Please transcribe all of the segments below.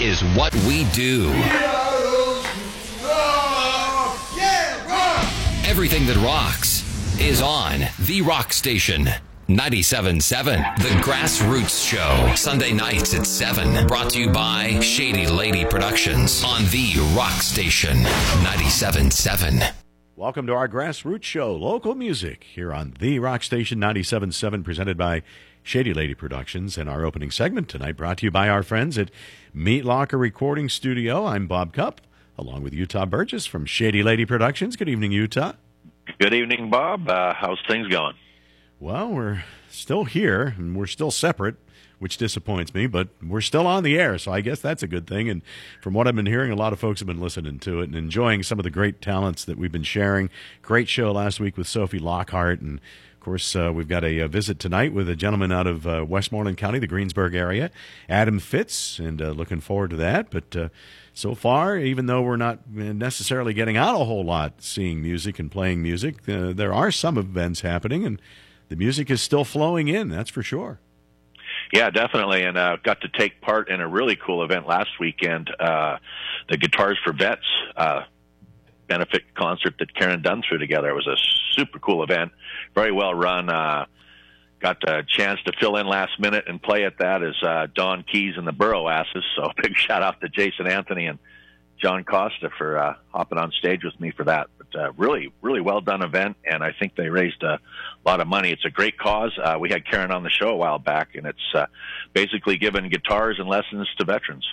is what we do. Everything that rocks is on The Rock Station. 97.7, The Grassroots Show. Sunday nights at 7. Brought to you by Shady Lady Productions on The Rock Station. 97.7. Welcome to our Grassroots Show, local music here on The Rock Station 97.7, presented by Shady Lady Productions. And our opening segment tonight brought to you by our friends at Meat Locker Recording Studio. I'm Bob Cupp, along with Utah Burgess from Shady Lady Productions. Good evening, Utah. Good evening, Bob. Uh, how's things going? Well, we're still here and we're still separate, which disappoints me, but we're still on the air, so I guess that's a good thing. And from what I've been hearing, a lot of folks have been listening to it and enjoying some of the great talents that we've been sharing. Great show last week with Sophie Lockhart and of course, uh, we've got a, a, visit tonight with a gentleman out of uh, Westmoreland County, the Greensburg area, Adam Fitz, and uh, looking forward to that. But uh, so far, even though we're not necessarily getting out a whole lot seeing music and playing music, uh, there are some events happening, and the music is still flowing in, that's for sure. Yeah, definitely, and uh, got to take part in a really cool event last weekend. Uh, the Guitars for Vets uh, benefit concert that Karen Dunn threw together. It was a super cool event, very well run. Uh, got a chance to fill in last minute and play at that as uh, Don Keys and the Burrow Asses. So big shout out to Jason Anthony and John Costa for uh, hopping on stage with me for that. But uh, really, really well done event, and I think they raised a lot of money. It's a great cause. Uh, we had Karen on the show a while back, and it's uh, basically giving guitars and lessons to veterans.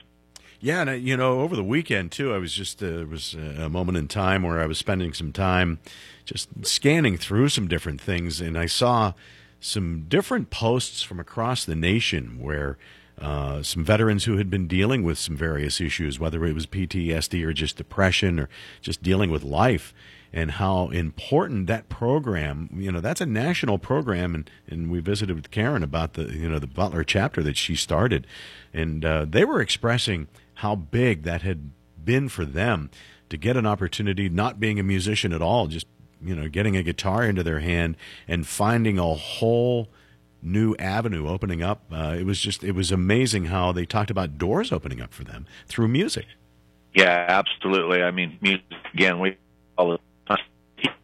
Yeah, and uh, you know, over the weekend too, I was just uh, was a moment in time where I was spending some time just scanning through some different things, and I saw some different posts from across the nation where uh, some veterans who had been dealing with some various issues, whether it was PTSD or just depression or just dealing with life, and how important that program, you know, that's a national program. And, and we visited with Karen about the, you know, the Butler chapter that she started. And uh, they were expressing how big that had been for them to get an opportunity, not being a musician at all, just, you know, getting a guitar into their hand and finding a whole new avenue opening up. Uh, it was just it was amazing how they talked about doors opening up for them through music. Yeah, absolutely. I mean, music again. We all the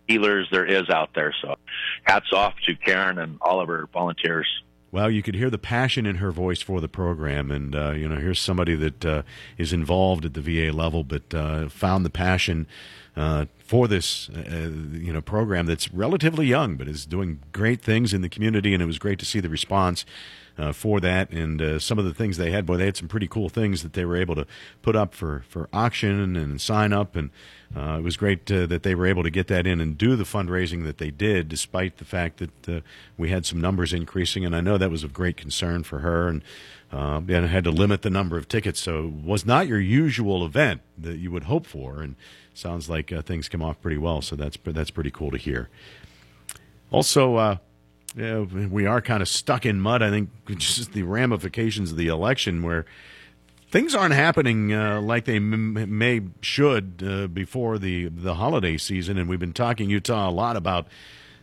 healers there is out there. So, hats off to Karen and all of her volunteers. Well, you could hear the passion in her voice for the program, and uh, you know, here's somebody that uh, is involved at the VA level, but uh, found the passion uh, for this uh, you know program that's relatively young, but is doing great things in the community, and it was great to see the response. Uh, for that and some of the things they had, boy, they had some pretty cool things that they were able to put up for, for auction and sign up and uh, it was great uh, that they were able to get that in and do the fundraising that they did, despite the fact that uh, we had some numbers increasing. And I know that was of great concern for her, and uh, and had to limit the number of tickets. So it was not your usual event that you would hope for. And sounds like uh, things come off pretty well. So that's that's pretty cool to hear. Also. Uh, yeah, we are kind of stuck in mud. I think just the ramifications of the election, where things aren't happening uh, like they m- may should uh, before the the holiday season, and we've been talking Utah a lot about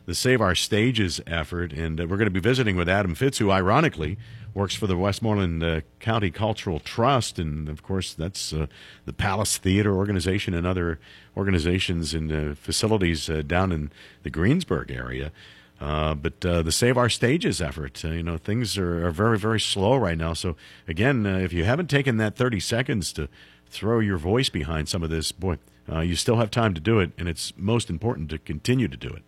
the Save Our Stages effort, and uh, we're going to be visiting with Adam Fitz, who ironically works for the Westmoreland uh, County Cultural Trust, and of course that's uh, the Palace Theater organization and other organizations and uh, facilities down in the Greensburg area. Uh, but uh, the Save Our Stages effort, uh, you know, things are, are, very, very slow right now. So, again, uh, if you haven't taken that 30 seconds to throw your voice behind some of this, boy, uh, you still have time to do it, and it's most important to continue to do it.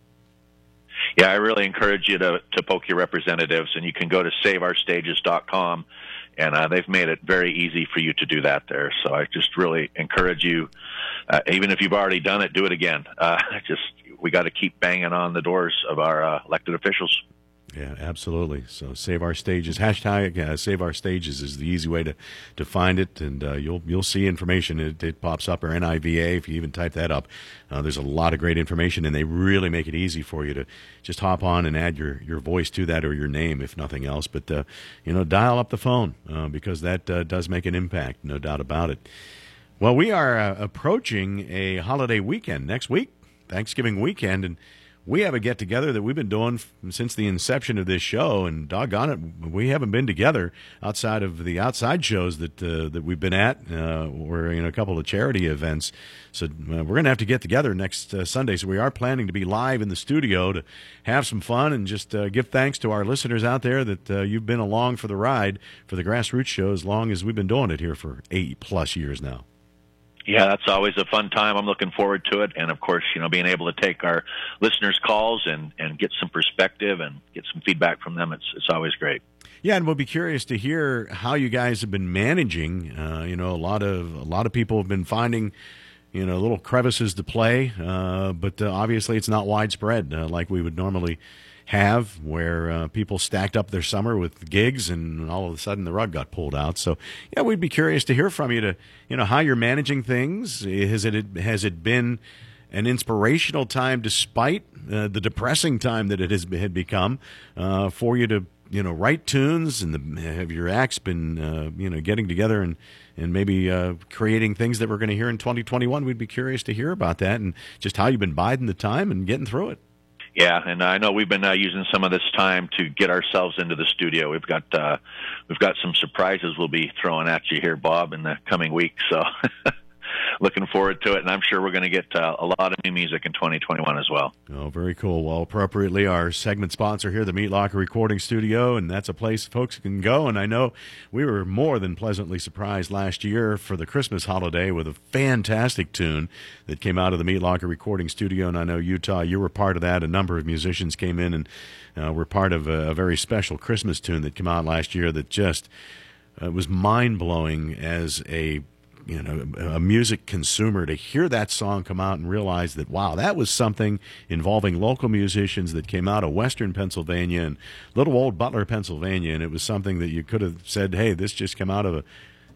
Yeah, I really encourage you to, to poke your representatives, and you can go to saveourstages.com, and uh, they've made it very easy for you to do that there. So I just really encourage you, uh, even if you've already done it, do it again. Uh, just we got to keep banging on the doors of our uh, elected officials. Yeah, absolutely. So save our stages. Hashtag uh, save our stages is the easy way to, to find it, and uh, you'll you'll see information. It, it, pops up or NIVA if you even type that up. Uh, there's a lot of great information, and they really make it easy for you to just hop on and add your, your voice to that or your name, if nothing else. But uh, you know, dial up the phone uh, because that uh, does make an impact, no doubt about it. Well, we are approaching a holiday weekend next week. Thanksgiving weekend, and we have a get together that we've been doing since the inception of this show, and doggone it, we haven't been together outside of the outside shows that uh, that we've been at, uh, or you know, a couple of charity events. So uh, we're going to have to get together next uh, Sunday. So we are planning to be live in the studio to have some fun and just uh, give thanks to our listeners out there that uh, you've been along for the ride for the Grassroots Show as long as we've been doing it here for eight plus years now. Yeah, that's always a fun time. I'm looking forward to it, and of course, you know, being able to take our listeners' calls and and get some perspective and get some feedback from them. It's it's always great. Yeah, and we'll be curious to hear how you guys have been managing. Uh, you know, a lot of a lot of people have been finding, you know, little crevices to play, uh, but uh, obviously it's not widespread uh, like we would normally have, where uh, people stacked up their summer with gigs, and all of a sudden the rug got pulled out. So, yeah, we'd be curious to hear from you to, you know, how you're managing things. Has it has it been an inspirational time, despite uh, the depressing time that it has had become, uh, for you to you know write tunes and the, have your acts been uh, you know getting together and and maybe uh, creating things that we're going to hear in 2021. We'd be curious to hear about that and just how you've been biding the time and getting through it. Yeah, and I know we've been uh, using some of this time to get ourselves into the studio. We've got uh, we've got some surprises we'll be throwing at you here, Bob, in the coming weeks. So looking forward to it, and I'm sure we're going to get uh, a lot of new music in 2021 as well. Oh, very cool. Well, appropriately, our segment sponsor here, the Meat Locker Recording Studio, and that's a place folks can go. And I know we were more than pleasantly surprised last year for the Christmas holiday with a fantastic tune that came out of the Meat Locker Recording Studio. And I know Utah, you were part of that. A number of musicians came in and uh, were part of a, a very special Christmas tune that came out last year that just uh, was mind blowing as a you know a music consumer to hear that song come out and realize that wow that was something involving local musicians that came out of western pennsylvania and little old butler pennsylvania. And it was something that you could have said hey this just came out of a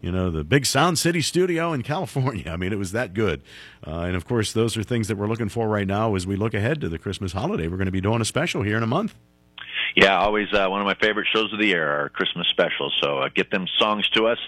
you know the big sound city studio in california. I mean it was that good. Uh, and of course those are things that we're looking for right now as we look ahead to the christmas holiday. We're going to be doing a special here in a month yeah, always uh, one of my favorite shows of the year, our Christmas specials. So uh, get them songs to us,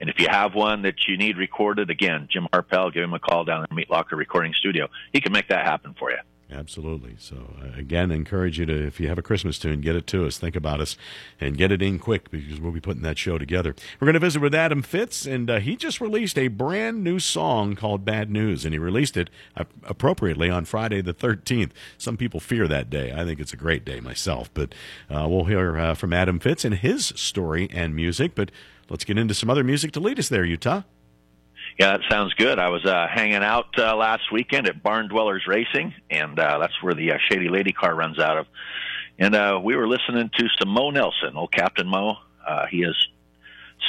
and if you have one that you need recorded, again, Jim Harpel, give him a call down at Meat Locker Recording Studio. He can make that happen for you. Absolutely. So uh, again, encourage you to, if you have a Christmas tune, get it to us. Think about us and get it in quick because we'll be putting that show together. We're going to visit with Adam Fitz, and uh, he just released a brand new song called "Bad News," and he released it uh, appropriately on Friday the 13th. Some people fear that day. I think it's a great day myself, but uh, we'll hear uh, from Adam Fitz and his story and music. But let's get into some other music to lead us there, Utah. Yeah, that sounds good. I was uh, hanging out uh, last weekend at Barn Dwellers Racing, and uh, that's where the uh, Shady Lady car runs out of. And uh, we were listening to some Mo Nelson, old Captain Mo. Uh, he has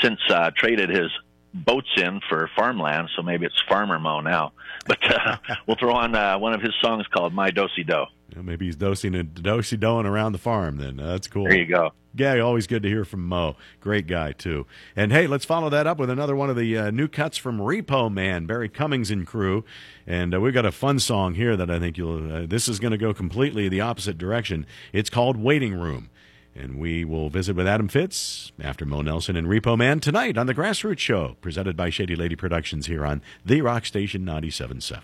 since uh, traded his boats in for farmland, so maybe it's Farmer Mo now. But uh, we'll throw on uh, one of his songs called "My Dosey Do." Maybe he's dosing and dosey doing around the farm. Then uh, that's cool. There you go. Yeah, always good to hear from Mo. Great guy too. And hey, let's follow that up with another one of the uh, new cuts from Repo Man, Barry Cummings and crew. And uh, we've got a fun song here that I think you'll. Uh, this is going to go completely the opposite direction. It's called Waiting Room. And we will visit with Adam Fitz after Mo Nelson and Repo Man tonight on the Grassroots Show, presented by Shady Lady Productions here on The Rock Station 97.7.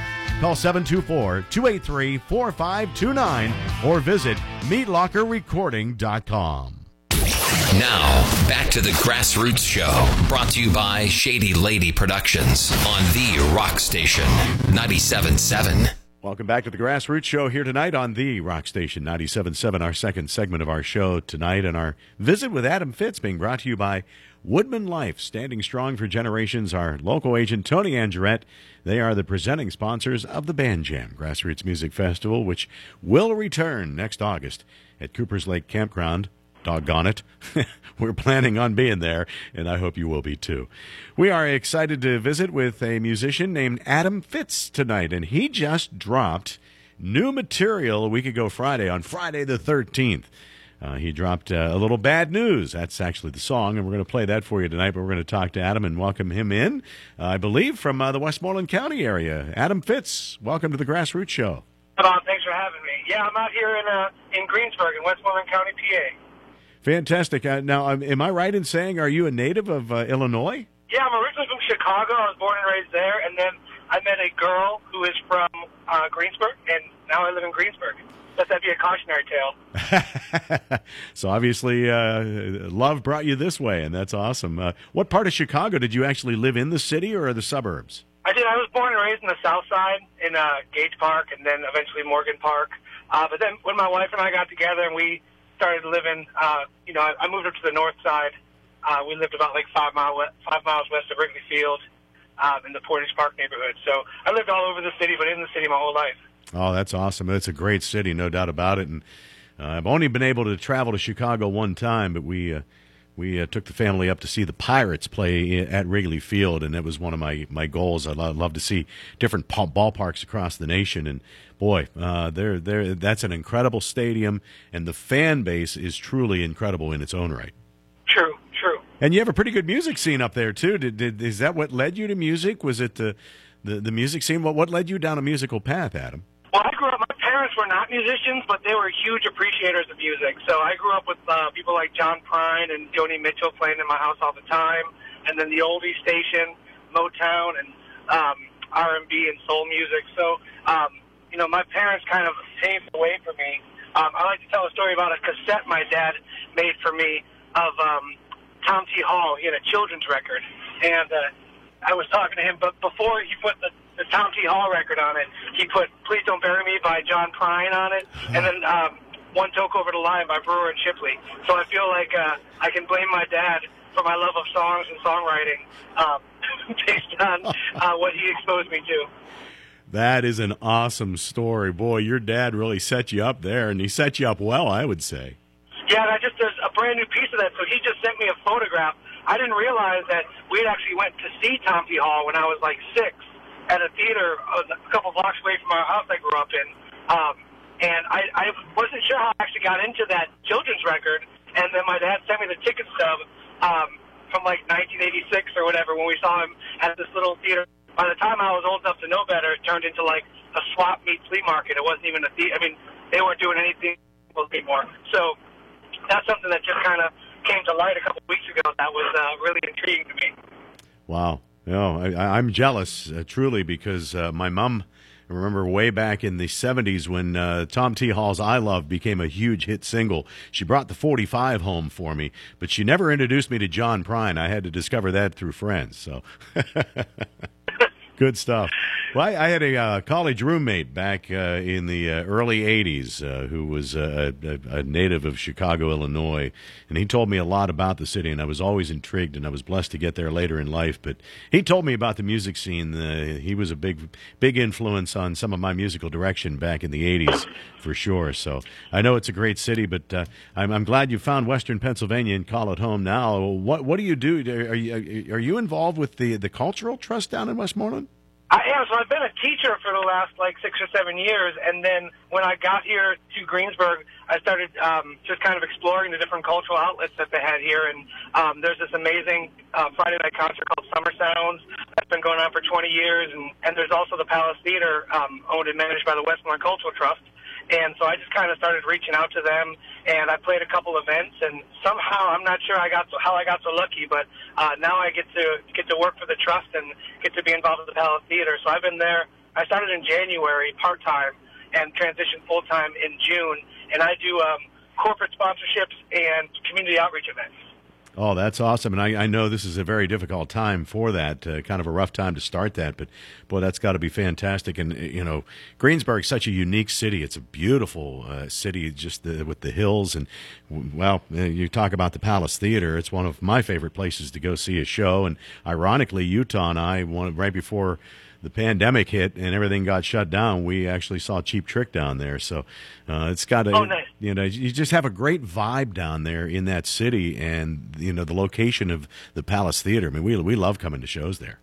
Call 724 283 4529 or visit meatlockerrecording.com. Now, back to the Grassroots Show, brought to you by Shady Lady Productions on the Rock Station 97.7. Welcome back to the Grassroots Show here tonight on the Rock Station 97.7, our second segment of our show tonight, and our visit with Adam Fitz being brought to you by WoodmenLife, standing strong for generations. Our local agent, Tony Angerette, they are the presenting sponsors of the Band Jam Grassroots Music Festival, which will return next August at Cooper's Lake Campground. Doggone it. We're planning on being there, and I hope you will be too. We are excited to visit with a musician named Adam Fitz tonight, and he just dropped new material a week ago Friday, on Friday the 13th. Uh, he dropped uh, a little bad news. That's actually the song, and we're going to play that for you tonight. But we're going to talk to Adam and welcome him in, uh, I believe, from uh, the Westmoreland County area. Adam Fitz, welcome to the Grassroots Show. Bob, thanks for having me. Yeah, I'm out here in uh, in Greensburg, in Westmoreland County, PA. Fantastic. Uh, now, um, am I right in saying, are you a native of uh, Illinois? Yeah, I'm originally from Chicago. I was born and raised there, and then I met a girl who is from uh, Greensburg, and now I live in Greensburg. Let that be a cautionary tale. so obviously, uh, love brought you this way, and that's awesome. Uh, what part of Chicago did you actually live in, the city or the suburbs? I did. I was born and raised in the South Side in uh, Gage Park, and then eventually Morgan Park. Uh, but then when my wife and I got together and we started living, uh, you know, I, I moved up to the North Side. Uh, we lived about like five mile five miles west of Wrigley Field, um, in the Portage Park neighborhood. So I lived all over the city, but in the city my whole life. Oh, that's awesome. It's a great city, no doubt about it. And uh, I've only been able to travel to Chicago one time, but we uh, we uh, took the family up to see the Pirates play at Wrigley Field, and that was one of my, my goals. I'd lo- love to see different pa- ballparks across the nation. And boy, uh, they're, they're, that's an incredible stadium, and the fan base is truly incredible in its own right. True, true. And you have a pretty good music scene up there too. Did, did is that what led you to music? Was it the the, the music scene? What what led you down a musical path, Adam? Well, I grew parents were not musicians, but they were huge appreciators of music. So I grew up with uh, people like John Prine and Joni Mitchell playing in my house all the time, and then the oldie station, Motown, and um, R&B and soul music. So, um, you know, my parents kind of paved the way for me. Um, I like to tell a story about a cassette my dad made for me of um, Tom T. Hall. He had a children's record, and uh, I was talking to him, but before he put the, the Tom T. Hall record on it, he put "Please Don't Bury Me" by John Prine on it, and then um, "One Toke Over the Line" by Brewer and Shipley. So I feel like uh, I can blame my dad for my love of songs and songwriting um, based on uh, what he exposed me to. That is an awesome story, boy. Your dad really set you up there, and he set you up well, I would say. Yeah, and I just there's a brand new piece of that. So he just sent me a photograph. I didn't realize that we had actually went to see Tom T. Hall when I was like six at a theater a couple blocks away from our house I grew up in. Um, and I, I wasn't sure how I actually got into that children's record And then my dad sent me the ticket stub um, from like 1986 or whatever when we saw him at this little theater. By the time I was old enough to know better, it turned into like a swap meet flea market. It wasn't even a theater. I mean, they weren't doing anything anymore. So that's something that just kind of came to light a couple weeks ago. That was uh, really intriguing to me. Wow. No, I, I'm jealous, uh, truly, because uh, my mom. I remember way back in the 70s when uh, Tom T. Hall's I Love became a huge hit single. She brought the 45 home for me, but she never introduced me to John Prine. I had to discover that through friends. So good stuff. Well, I, I had a uh, college roommate back uh, in the uh, early 80s uh, who was uh, a, a native of Chicago, Illinois, and he told me a lot about the city, and I was always intrigued, and I was blessed to get there later in life. But he told me about the music scene. Uh, he was a big, big influence on some of my musical direction back in the 80s, for sure. So I know it's a great city, but I'm, I'm glad you found Western Pennsylvania and call it home now. What, what do you do? Are you, are you involved with the, the Cultural Trust down in Westmoreland? I am. So I've been a teacher for the last like six or seven years, and then when I got here to Greensburg, I started um, just kind of exploring the different cultural outlets that they had here. And um, there's this amazing uh, Friday night concert called Summer Sounds that's been going on for 20 years, and and there's also the Palace Theater, um, owned and managed by the Westmoreland Cultural Trust. And so I just kind of started reaching out to them, and I played a couple events, and somehow I'm not sure I got so, how I got so lucky, but uh, now I get to get to work for the trust and get to be involved with the Palace Theater. So I've been there. I started in January part time and transitioned full time in June, and I do um, corporate sponsorships and community outreach events. Oh, that's awesome. And I, I know this is a very difficult time for that, uh, kind of a rough time to start that, but boy, that's got to be fantastic. And, uh, you know, Greensburg's such a unique city. It's a beautiful uh, city, just the, with the hills. And, well, uh, you talk about the Palace Theater. It's one of my favorite places to go see a show. And ironically, Utah and I, one, right before the pandemic hit and everything got shut down, we actually saw Cheap Trick down there. So uh, it's got a Oh, nice. you know you just have a great vibe down there in that city, and you know the location of the Palace Theater. I mean, we we love coming to shows there.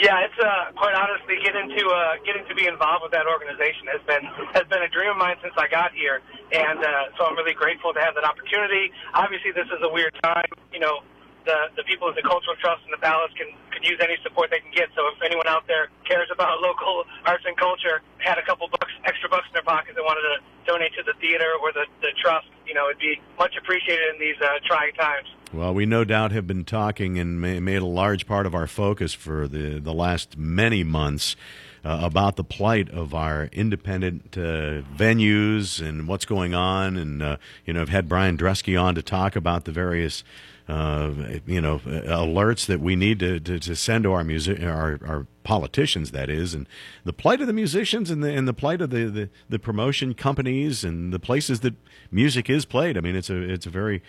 Yeah, it's uh, quite honestly getting to uh, getting to be involved with that organization has been has been a dream of mine since I got here, and uh, so I'm really grateful to have that opportunity. Obviously, this is a weird time. You know, the the people at the Cultural Trust and the Palace can can use any support they can get. So if anyone out there cares about local arts and culture, had a couple bucks extra bucks in their pocket, they wanted to donate to the theater or the the trust, you know, it'd be much appreciated in these uh, trying times. Well, we no doubt have been talking and made a large part of our focus for the, the last many months uh, about the plight of our independent uh, venues and what's going on. And, uh, you know, I've had Brian Dresky on to talk about the various, uh, you know, alerts that we need to, to, to send to our, music, our, our politicians, that is, and the plight of the musicians and the, and the plight of the, the, the promotion companies and the places that music is played. I mean, it's a, it's a very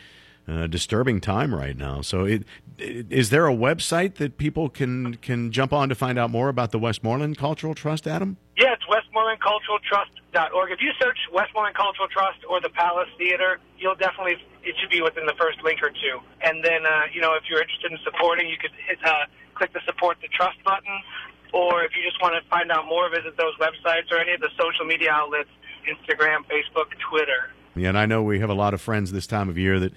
uh, disturbing time right now. So, it, it, is there a website that people can can jump on to find out more about the Westmoreland Cultural Trust, Adam? Yeah, it's westmorelandculturaltrust.org. If you search Westmoreland Cultural Trust or the Palace Theater, you'll definitely, it should be within the first link or two. And then, uh, you know, if you're interested in supporting, you could hit, uh, click the support the trust button. Or if you just want to find out more, visit those websites or any of the social media outlets Instagram, Facebook, Twitter. Yeah, and I know we have a lot of friends this time of year that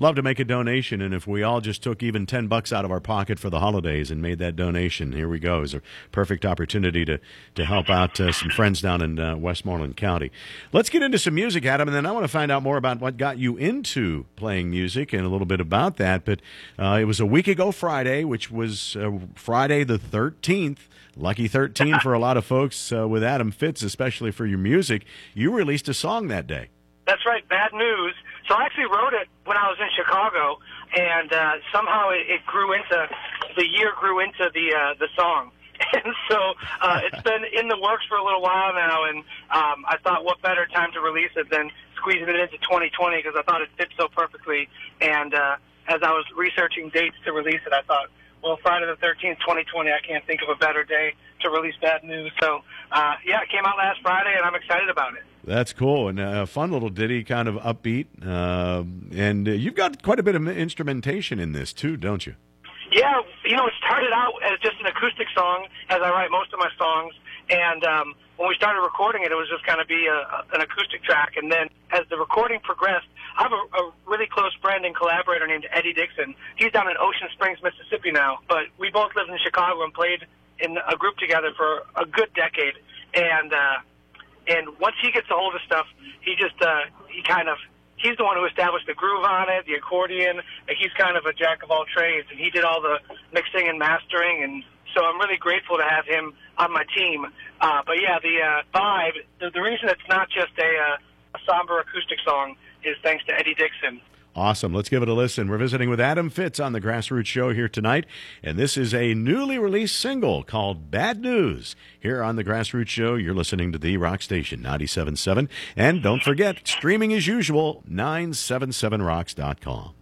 love to make a donation, and if we all just took even ten bucks out of our pocket for the holidays and made that donation, here we go. Is a perfect opportunity to to help out uh, some friends down in uh, Westmoreland County. Let's get into some music, Adam, and then I want to find out more about what got you into playing music and a little bit about that. But uh, it was a week ago Friday, which was uh, Friday the thirteenth. Lucky 13 for a lot of folks uh, with Adam Fitz, especially for your music. You released a song that day. That's right, Bad News. So I actually wrote it when I was in Chicago, and uh, somehow it, it grew into the year grew into the uh, the song. And so uh, it's been in the works for a little while now, and um, I thought, what better time to release it than squeezing it into 2020 because I thought it fit so perfectly. And uh, as I was researching dates to release it, I thought, well, Friday the 13th, 2020, I can't think of a better day to release Bad News. So, uh, yeah, it came out last Friday, and I'm excited about it. That's cool and a fun little ditty, kind of upbeat. Um and uh, you've got quite a bit of instrumentation in this too, don't you? Yeah, you know, it started out as just an acoustic song, as I write most of my songs. And um, when we started recording it, it was just going to be a, an acoustic track. And then as the recording progressed, I have a, a really close friend and collaborator named Eddie Dixon. He's down in Ocean Springs, Mississippi now, but we both lived in Chicago and played in a group together for a good decade. And uh, and once he gets a hold of stuff, he just uh, he kind of he's the one who established the groove on it, the accordion. and He's kind of a jack of all trades, and he did all the mixing and mastering. And so I'm really grateful to have him on my team. Uh, but yeah, the uh, vibe, the, the reason it's not just a, uh, a somber acoustic song is thanks to Eddie Dixon. Awesome. Let's give it a listen. We're visiting with Adam Fitz on the Grassroots Show here tonight, and this is a newly released single called Bad News. Here on the Grassroots Show, you're listening to the Rock Station 97.7. And don't forget, streaming as usual, 977rocks.com.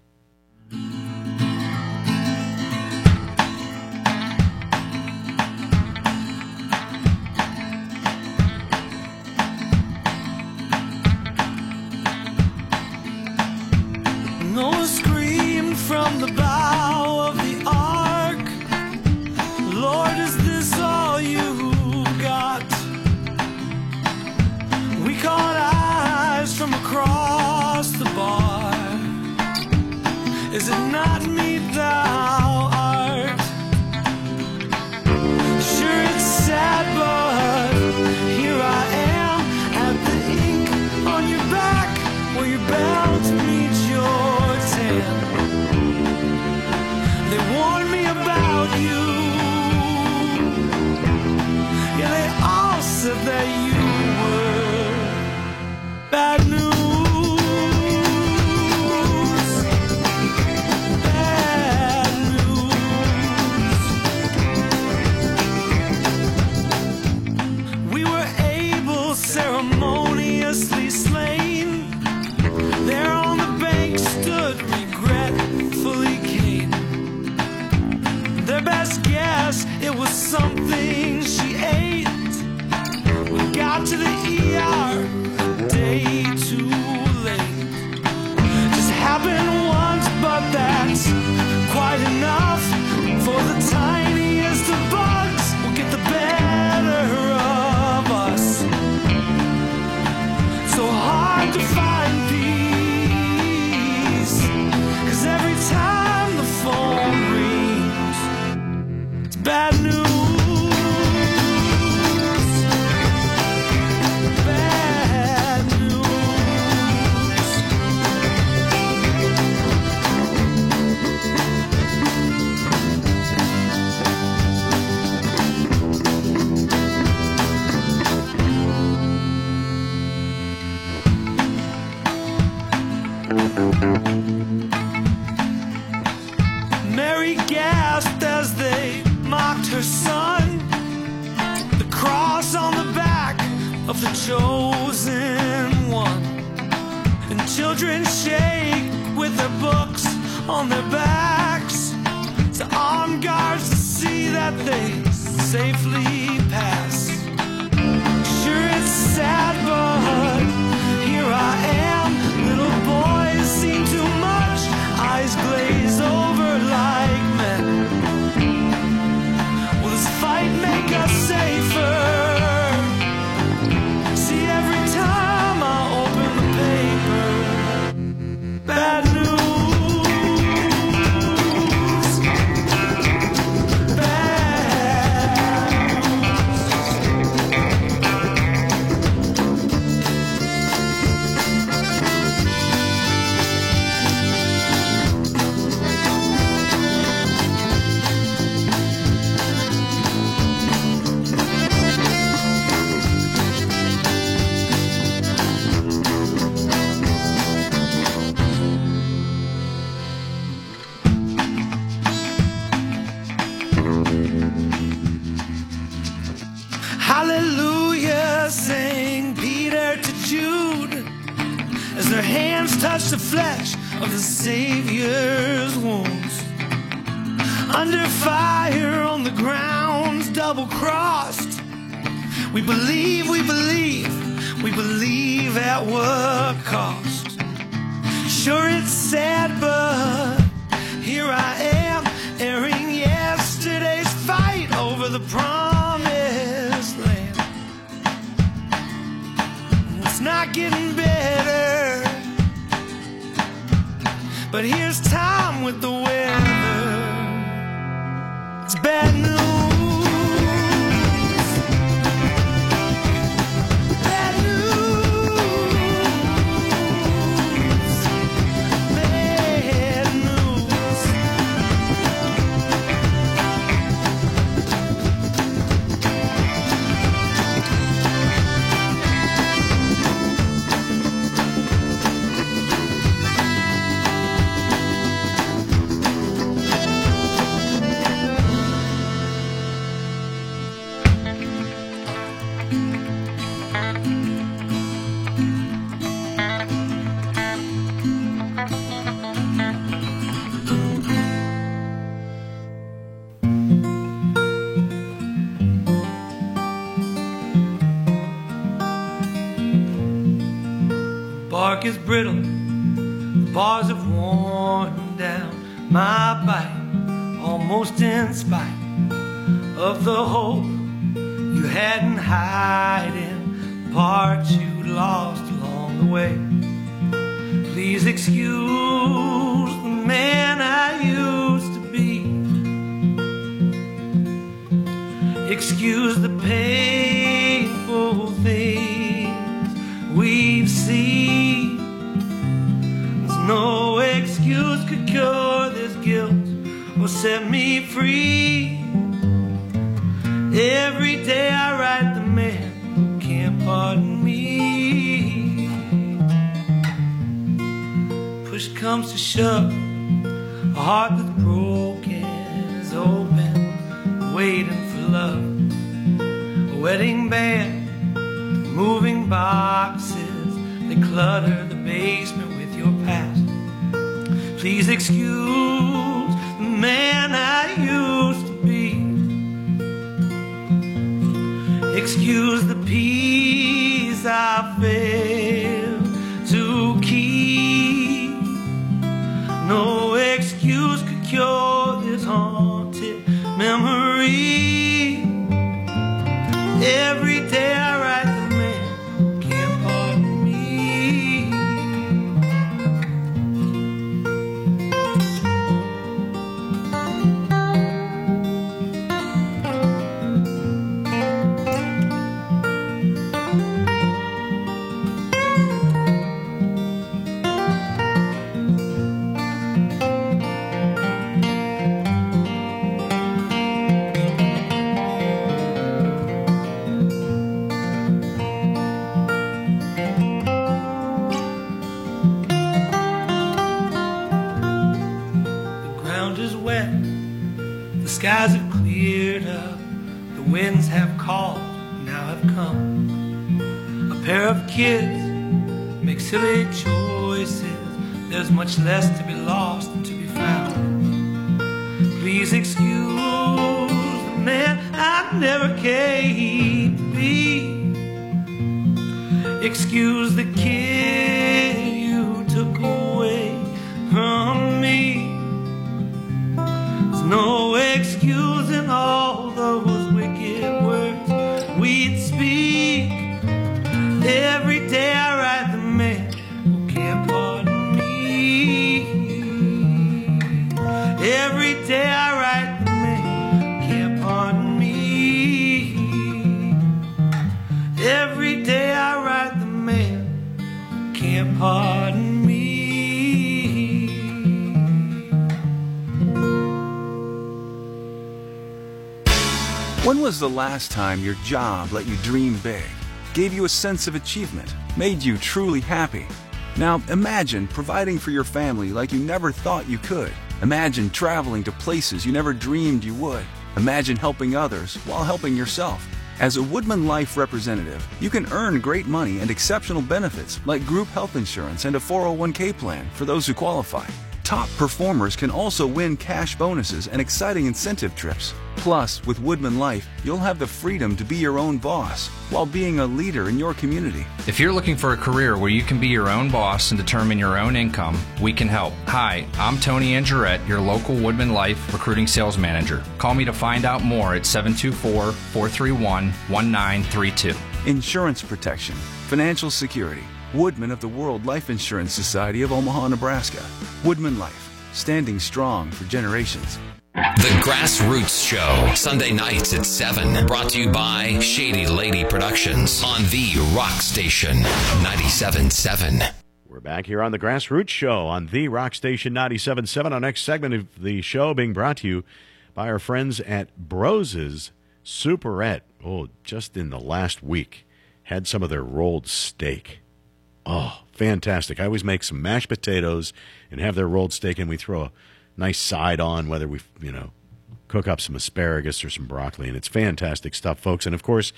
guess, it was something she ate. We got to the ER bad news. Choices, there's much less to be lost than to be found. Please excuse the man I never came to be. Excuse the kid you took away from me. There's no was the last time your job let you dream big, gave you a sense of achievement, made you truly happy? Now imagine providing for your family like you never thought you could. Imagine traveling to places you never dreamed you would. Imagine helping others while helping yourself. As a WoodmenLife representative, you can earn great money and exceptional benefits like group health insurance and a 401k plan for those who qualify. Top performers can also win cash bonuses and exciting incentive trips. Plus, with WoodmenLife, you'll have the freedom to be your own boss while being a leader in your community. If you're looking for a career where you can be your own boss and determine your own income, we can help. Hi, I'm Tony Angerette, your local WoodmenLife recruiting sales manager. Call me to find out more at 724 431 1932. Insurance protection, Financial security. Woodmen of the World Life Insurance Society of Omaha, Nebraska. WoodmenLife, standing strong for generations. The Grassroots Show, Sunday nights at 7. Brought to you by Shady Lady Productions on the Rock Station 97.7. We're back here on the Grassroots Show on the Rock Station 97.7. Our next segment of the show being brought to you by our friends at Broses Superette. Oh, just in the last week, had some of their rolled steak. Oh, fantastic. I always make some mashed potatoes and have their rolled steak, and we throw a nice side on, whether we, you know, cook up some asparagus or some broccoli. And it's fantastic stuff, folks. And of course,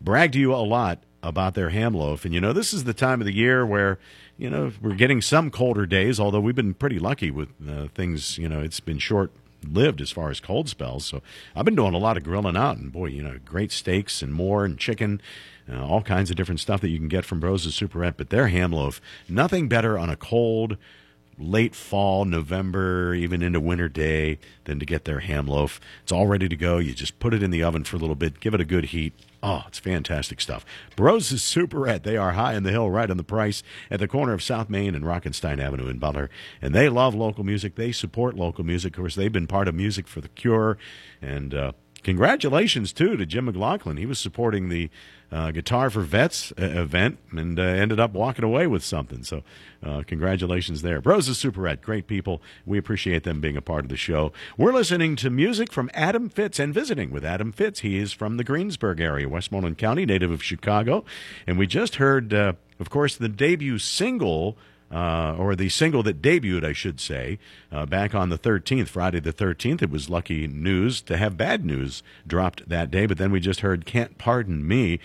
brag to you a lot about their ham loaf. And you know, this is the time of the year where, you know, we're getting some colder days, although we've been pretty lucky with uh, things, you know, it's been short lived as far as cold spells. So I've been doing a lot of grilling out, and boy, you know, great steaks and more, and chicken, uh, all kinds of different stuff that you can get from Rose's Superette. But their ham loaf, nothing better on a cold, late fall, November, even into winter day than to get their ham loaf. It's all ready to go. You just put it in the oven for a little bit, give it a good heat. Oh, it's fantastic stuff. Brose's Superette. They are high in the hill, right on the price, at the corner of South Main and Rockenstein Avenue in Butler. And they love local music. They support local music. Of course, they've been part of Music for the Cure. And uh, congratulations, too, to Jim McLaughlin. He was supporting the uh, Guitar for Vets uh, event and uh, ended up walking away with something. So, uh, congratulations there. Brose's Superette, great people. We appreciate them being a part of the show. We're listening to music from Adam Fitz and visiting with Adam Fitz. He is from the Greensburg area, Westmoreland County, native of Chicago. And we just heard, uh, of course, the debut single uh, or the single that debuted, I should say, uh, back on the 13th, Friday the 13th. It was lucky news to have bad news dropped that day, but then we just heard Can't Pardon Me.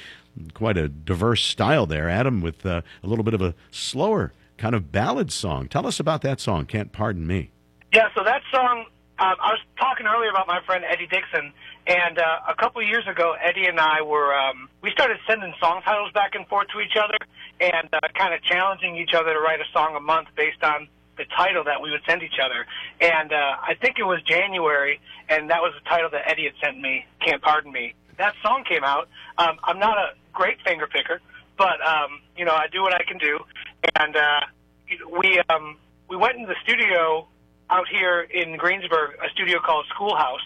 Quite a diverse style there, Adam, with uh, a little bit of a slower kind of ballad song. Tell us about that song, Can't Pardon Me. Yeah, so that song, um, I was talking earlier about my friend Eddie Dixon, and uh, a couple of years ago, Eddie and I were, um, we started sending song titles back and forth to each other and uh, kind of challenging each other to write a song a month based on the title that we would send each other. And uh, I think it was January, and that was the title that Eddie had sent me, Can't Pardon Me. That song came out. Um, I'm not a great finger picker, but, um, you know, I do what I can do. And uh, we, um, we went in the studio out here in Greensburg, a studio called Schoolhouse,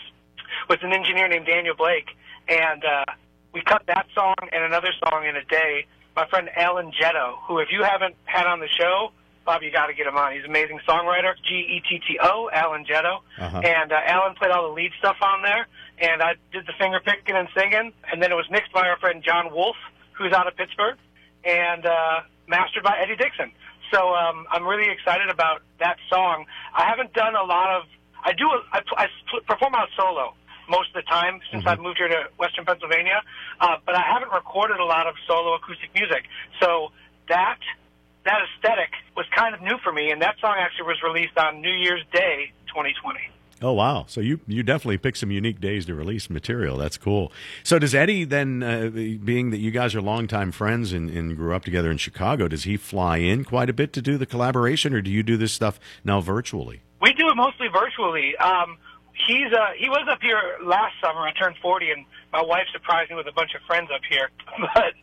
with an engineer named Daniel Blake, and uh, we cut that song and another song in a day. My friend Alan Jetto, who if you haven't had on the show, Bob, you got to get him on. He's an amazing songwriter. G E T T O, Alan Jetto, Uh-huh. and uh, Alan played all the lead stuff on there, and I did the finger picking and singing, and then it was mixed by our friend John Wolf, who's out of Pittsburgh, and uh, mastered by Eddie Dixon. So um, I'm really excited about that song. I haven't done a lot of. I do. I, I perform out solo most of the time since I've moved here to Western Pennsylvania, uh, but I haven't recorded a lot of solo acoustic music. So that that aesthetic was kind of new for me, and that song actually was released on New Year's Day, 2020. Oh wow! So you you definitely pick some unique days to release material. That's cool. So does Eddie then, uh, being that you guys are longtime friends and, and grew up together in Chicago, does he fly in quite a bit to do the collaboration, or do you do this stuff now virtually? We do it mostly virtually. Um, he's uh, he was up here last summer. I turned 40, and my wife surprised me with a bunch of friends up here. But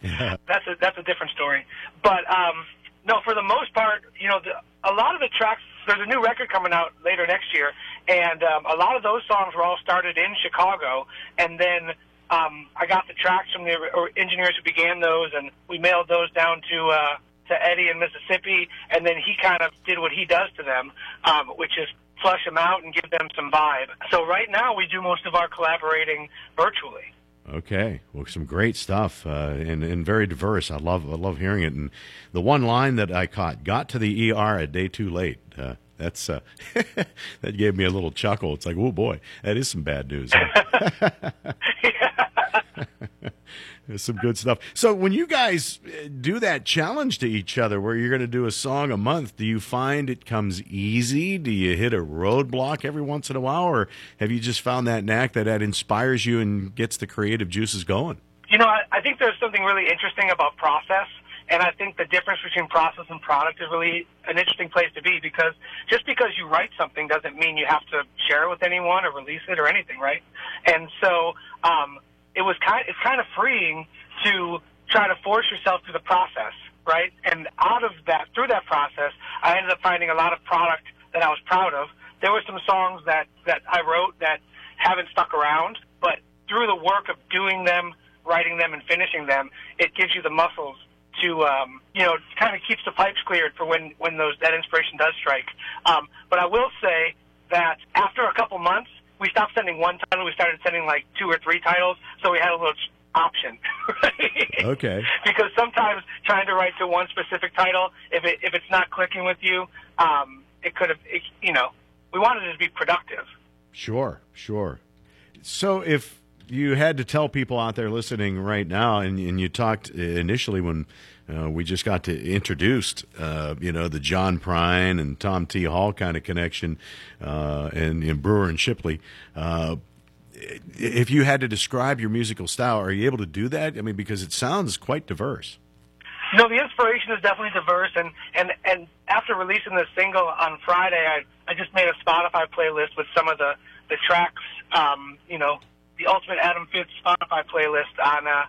that's a that's a different story. But um, no, for the most part, you know, the, a lot of the tracks. There's a new record coming out later next year, and um, a lot of those songs were all started in Chicago, and then. Um, I got the tracks from the or engineers who began those, and we mailed those down to uh, to Eddie in Mississippi, and then he kind of did what he does to them, um, which is flush them out and give them some vibe. So right now we do most of our collaborating virtually. Okay, well, some great stuff uh, and and very diverse. I love I love hearing it. And the one line that I caught got to the ER a day too late. Uh, that's uh, that gave me a little chuckle. It's like, oh boy, that is some bad news. There's some good stuff. So when you guys uh, do that challenge to each other, where you're going to do a song a month, do you find it comes easy? Do you hit a roadblock every once in a while, or have you just found that knack that that inspires you and gets the creative juices going? You know, I, I think there's something really interesting about process, and I think the difference between process and product is really an interesting place to be because just because you write something doesn't mean you have to share it with anyone or release it or anything, right? And so um, it was kind. It's kind of freeing to try to force yourself through the process, right? And out of that, through that process, I ended up finding a lot of product that I was proud of. There were some songs that that I wrote that haven't stuck around, but through the work of doing them, writing them, and finishing them, it gives you the muscles to um, you know kind of keeps the pipes cleared for when when those that inspiration does strike. Um, but I will say that after a couple months, we stopped sending one title. We started sending like two or three titles, so we had a little option. right? Okay. because sometimes trying to write to one specific title, if it if it's not clicking with you, um, it could have, it, you know, we wanted it to be productive. Sure, sure. So if you had to tell people out there listening right now, and, and you talked initially when uh, we just got to introduced, uh, you know, the John Prine and Tom T. Hall kind of connection, uh, and, and Brewer and Shipley. Uh, if you had to describe your musical style, are you able to do that? I mean, because it sounds quite diverse. No, the inspiration is definitely diverse, and and and after releasing the single on Friday, I I just made a Spotify playlist with some of the the tracks, um, you know, the Ultimate Adam Fitz Spotify playlist on, uh,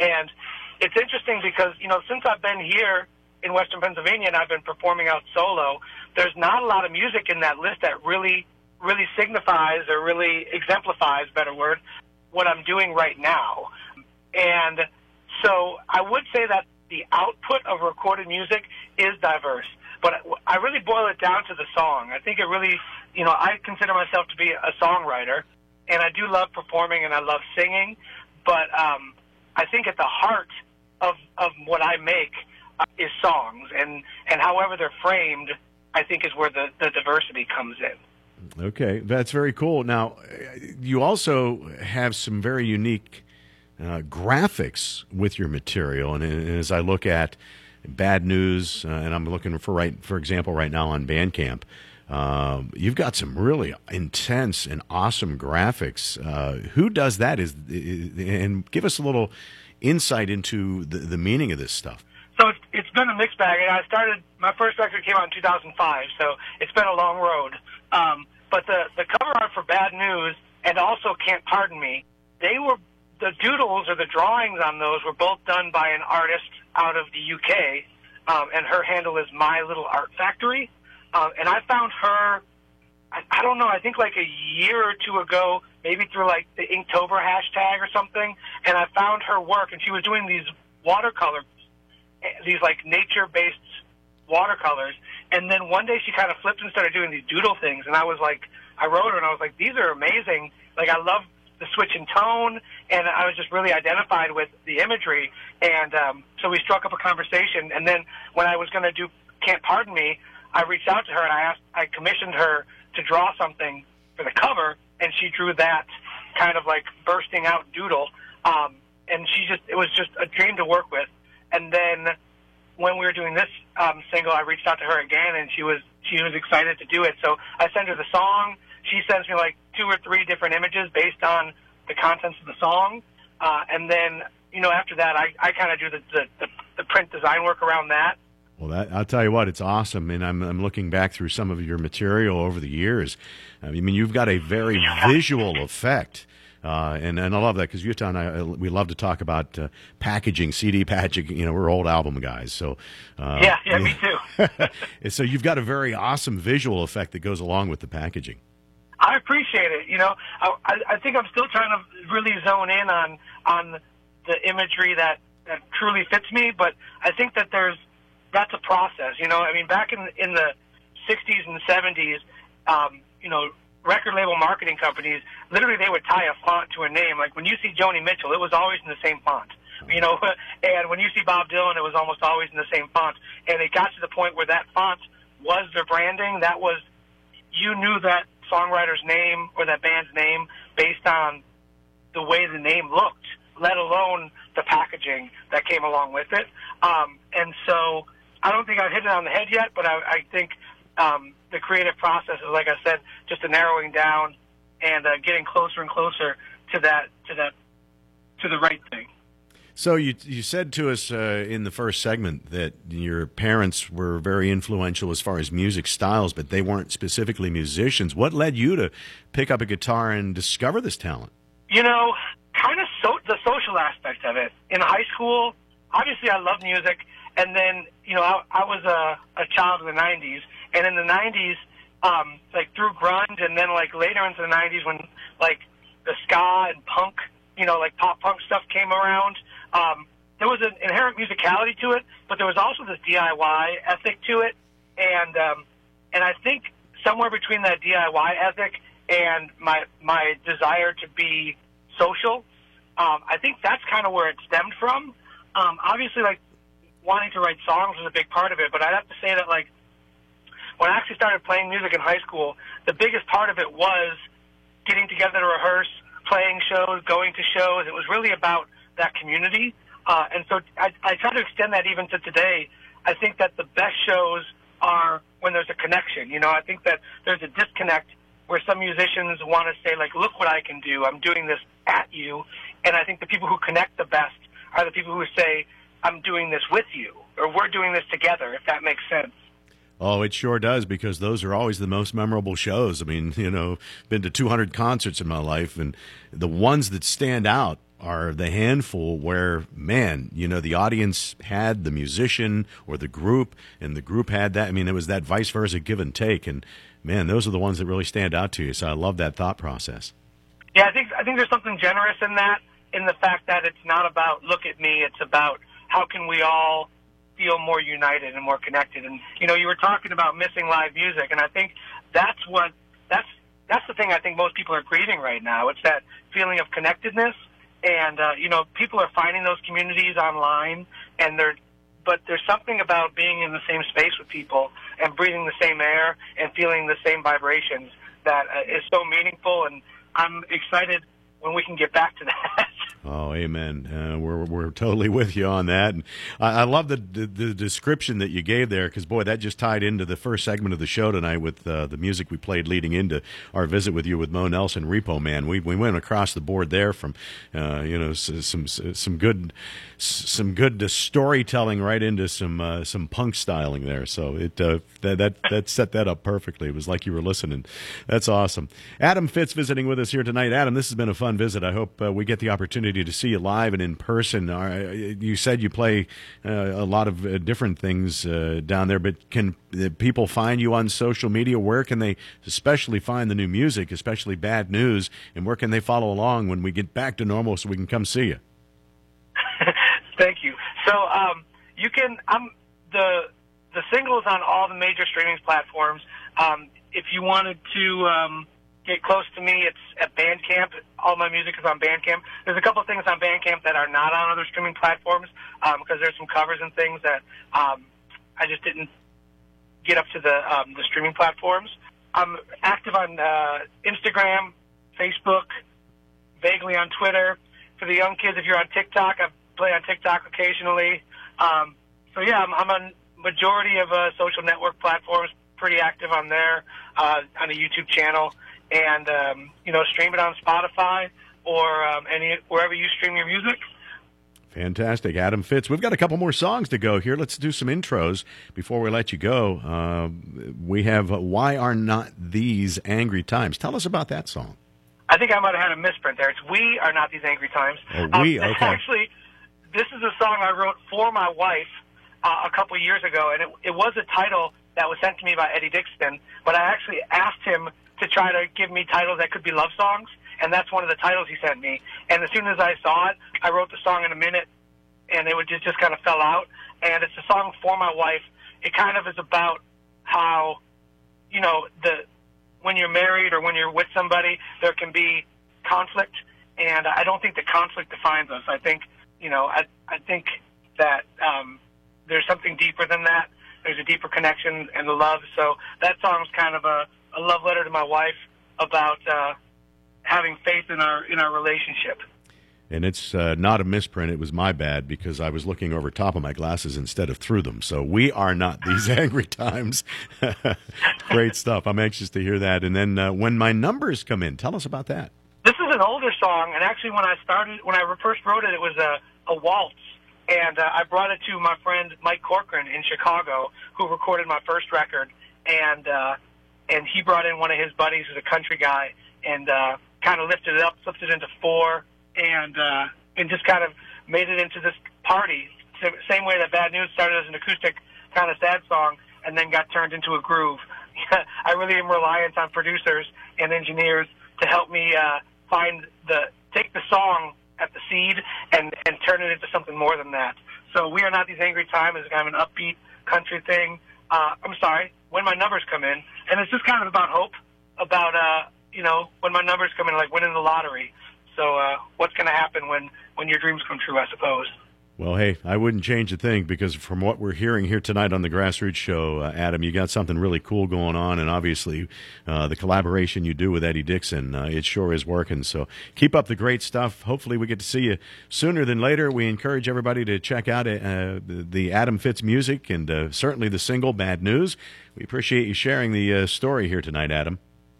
and it's interesting because you know since I've been here in Western Pennsylvania and I've been performing out solo, there's not a lot of music in that list that really really signifies or really exemplifies, better word, what I'm doing right now, and so I would say that the output of recorded music is diverse, but I really boil it down to the song. I think it really, you know, I consider myself to be a songwriter, and I do love performing and I love singing, but um, I think at the heart of of what I make uh, is songs, and and however they're framed, I think is where the the diversity comes in. Okay, that's very cool. Now, you also have some very unique uh, graphics with your material, and, and as I look at bad news, uh, and I'm looking for right, for example, right now on Bandcamp. Um, you've got some really intense and awesome graphics. Uh, who does that? Is and give us a little insight into the, the meaning of this stuff. So it's, it's been a mixed bag. And I started my first record came out in 2005, so it's been a long road. Um, but the the cover art for Bad News and also Can't Pardon Me, they were the doodles or the drawings on those were both done by an artist out of the UK, um, and her handle is My Little Art Factory. Um, and I found her, I, I don't know, I think like a year or two ago, maybe through like the Inktober hashtag or something, and I found her work, and she was doing these watercolor, these like nature-based watercolors. And then one day she kind of flipped and started doing these doodle things, and I was like, I wrote her, and I was like, these are amazing. Like I love the switch in tone, and I was just really identified with the imagery. And um, so we struck up a conversation. And then when I was going to do Can't Pardon Me, I reached out to her and I asked, I commissioned her to draw something for the cover, and she drew that kind of like bursting out doodle. Um, and she just, it was just a dream to work with. And then when we were doing this um, single, I reached out to her again, and she was she was excited to do it. So I sent her the song. She sends me like two or three different images based on the contents of the song, uh, and then you know after that, I, I kind of do the, the, the the print design work around that. Well, that, I'll tell you what, it's awesome, and I'm I'm looking back through some of your material over the years. I mean, you've got a very visual effect. Uh, and and I love that because Utah and I we love to talk about uh, packaging, CD packaging. You know, we're old album guys, so uh, yeah, yeah, me too. so you've got a very awesome visual effect that goes along with the packaging. I appreciate it. You know, I, I think I'm still trying to really zone in on on the imagery that that truly fits me, but I think that there's that's a process. You know, I mean, back in in the '60s and '70s, um, you know, record label marketing companies literally they would tie a font to a name. Like when you see Joni Mitchell, it was always in the same font. You know, and when you see Bob Dylan, it was almost always in the same font. And it got to the point where that font was their branding. That was you knew that songwriter's name or that band's name based on the way the name looked, let alone the packaging that came along with it. Um, and so I don't think I've hit it on the head yet, but I, I think um, the creative process is, like I said, just a narrowing down and uh, getting closer and closer to that to that to the right thing. So you you said to us uh, in the first segment that your parents were very influential as far as music styles, but they weren't specifically musicians. What led you to pick up a guitar and discover this talent? You know, kind of so the social aspect of it. In high school, obviously I love music, and then you know I, I was a, a child of the '90s, and in the '90s, um, like through grunge, and then like later into the '90s when like the ska and punk, you know, like pop punk stuff came around. Um, there was an inherent musicality to it, but there was also this DIY ethic to it, and um, and I think somewhere between that DIY ethic and my my desire to be social, um, I think that's kind of where it stemmed from. Um, obviously, like wanting to write songs was a big part of it, but I'd have to say that like when I actually started playing music in high school, the biggest part of it was getting together to rehearse, playing shows, going to shows. It was really about that community. Uh, and so I, I try to extend that even to today. I think that the best shows are when there's a connection. You know, I think that there's a disconnect where some musicians want to say, like, look what I can do. I'm doing this at you. And I think the people who connect the best are the people who say, I'm doing this with you, or we're doing this together, if that makes sense. Oh, it sure does because those are always the most memorable shows. I mean, you know, been to 200 concerts in my life, and the ones that stand out are the handful where, man, you know, the audience had the musician or the group, and the group had that. I mean, it was that vice versa give and take, and man, those are the ones that really stand out to you. So I love that thought process. Yeah, I think I think there's something generous in that, in the fact that it's not about look at me. It's about how can we all feel more united and more connected. And you know, you were talking about missing live music, and I think that's what that's that's the thing I think most people are grieving right now. It's that feeling of connectedness, and uh, you know, people are finding those communities online, and they're but there's something about being in the same space with people and breathing the same air and feeling the same vibrations that uh, is so meaningful. And I'm excited when we can get back to that. Oh, amen. Uh, we're we're totally with you on that, and I, I love the, the, the description that you gave there because boy, that just tied into the first segment of the show tonight with uh, the music we played leading into our visit with you with Mo Nelson, Repo Man. We we went across the board there from uh, you know some some good some good storytelling right into some uh, some punk styling there. So it uh, that that that set that up perfectly. It was like you were listening. That's awesome. Adam Fitz visiting with us here tonight. Adam, this has been a fun visit. I hope uh, we get the opportunity to see you live and in person. Uh, you said you play uh, a lot of uh, different things uh, down there, but can people find you on social media? Where can they especially find the new music, especially bad news, and where can they follow along when we get back to normal so we can come see you? Thank you. So um, you can. I'm the the single is on all the major streaming platforms. Um, if you wanted to um, get close to me, it's at Bandcamp. All my music is on Bandcamp. There's a couple things on Bandcamp that are not on other streaming platforms because there's some covers and things that um, I just didn't get up to the um, the streaming platforms. I'm active on uh, Instagram, Facebook, vaguely on Twitter. For the young kids, if you're on TikTok, I play on TikTok occasionally. Um, so yeah, I'm, I'm on majority of uh, social network platforms. Pretty active on there, uh, on a YouTube channel, and um, you know, stream it on Spotify or um, any wherever you stream your music. Fantastic, Adam Fitz. We've got a couple more songs to go here. Let's do some intros before we let you go. Uh, we have "Why Are Not These Angry Times." Tell us about that song. I think I might have had a misprint there. It's "We Are Not These Angry Times." Oh, we, Um, okay. Actually, this is a song I wrote for my wife uh, a couple years ago, and it, it was a title that was sent to me by Eddie Dixon. But I actually asked him to try to give me titles that could be love songs, and that's one of the titles he sent me. And as soon as I saw it, I wrote the song in a minute, and it would just just kind of fell out. And it's a song for my wife. It kind of is about how, you know, the when you're married or when you're with somebody, there can be conflict, and I don't think that conflict defines us. I think, you know, I I think that um, there's something deeper than that. There's a deeper connection and the love. So that song's kind of a, a love letter to my wife about uh, having faith in our in our relationship. And it's uh, not a misprint. It was my bad because I was looking over top of my glasses instead of through them. So we are not these angry times. Great stuff. I'm anxious to hear that. And then uh, when my numbers come in, tell us about that. This is an older song, and actually, when I started, when I first wrote it, it was a, a waltz, and uh, I brought it to my friend Mike Corcoran in Chicago, who recorded my first record, and uh, and he brought in one of his buddies, who's a country guy, and uh, kind of lifted it up, flipped it into four, and uh, and just kind of made it into this party sa- same way that Bad News started as an acoustic kind of sad song and then got turned into a groove. I really am reliant on producers and engineers to help me uh, find the take the song at the seed and and turn it into something more than that. So we are not these angry times is kind of an upbeat country thing. Uh, I'm sorry, when my numbers come in, and it's just kind of about hope, about uh, you know when my numbers come in, like winning the lottery. So uh, what's going to happen when when your dreams come true? I suppose. Well, hey, I wouldn't change a thing because from what we're hearing here tonight on the Grassroots Show, uh, Adam, you got something really cool going on, and obviously uh, the collaboration you do with Eddie Dixon, uh, it sure is working. So keep up the great stuff. Hopefully, we get to see you sooner than later. We encourage everybody to check out uh, the, Adam Fitz music and uh, certainly the single "Bad News." We appreciate you sharing the uh, story here tonight, Adam.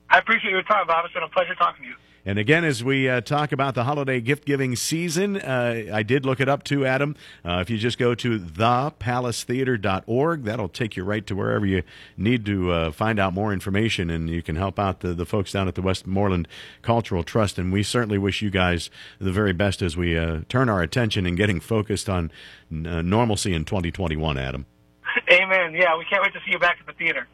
I appreciate your time, Bob. It's been a pleasure talking to you. And again, as we uh, talk about the holiday gift giving season, uh, I did look it up too, Adam. Uh, if you just go to thepalacetheater.org, that'll take you right to wherever you need to uh, find out more information, and you can help out the, the folks down at the Westmoreland Cultural Trust. And we certainly wish you guys the very best as we uh, turn our attention and getting focused on uh, normalcy in 2021, Adam. Amen. Yeah, we can't wait to see you back at the theater.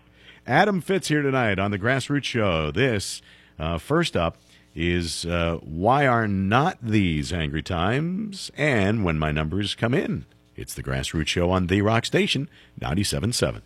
Adam Fitz here tonight on the Grassroots Show. This, uh, first up, is uh, Why Are Not These Angry Times? And When My Numbers Come In. It's the Grassroots Show on The Rock Station, 97.7.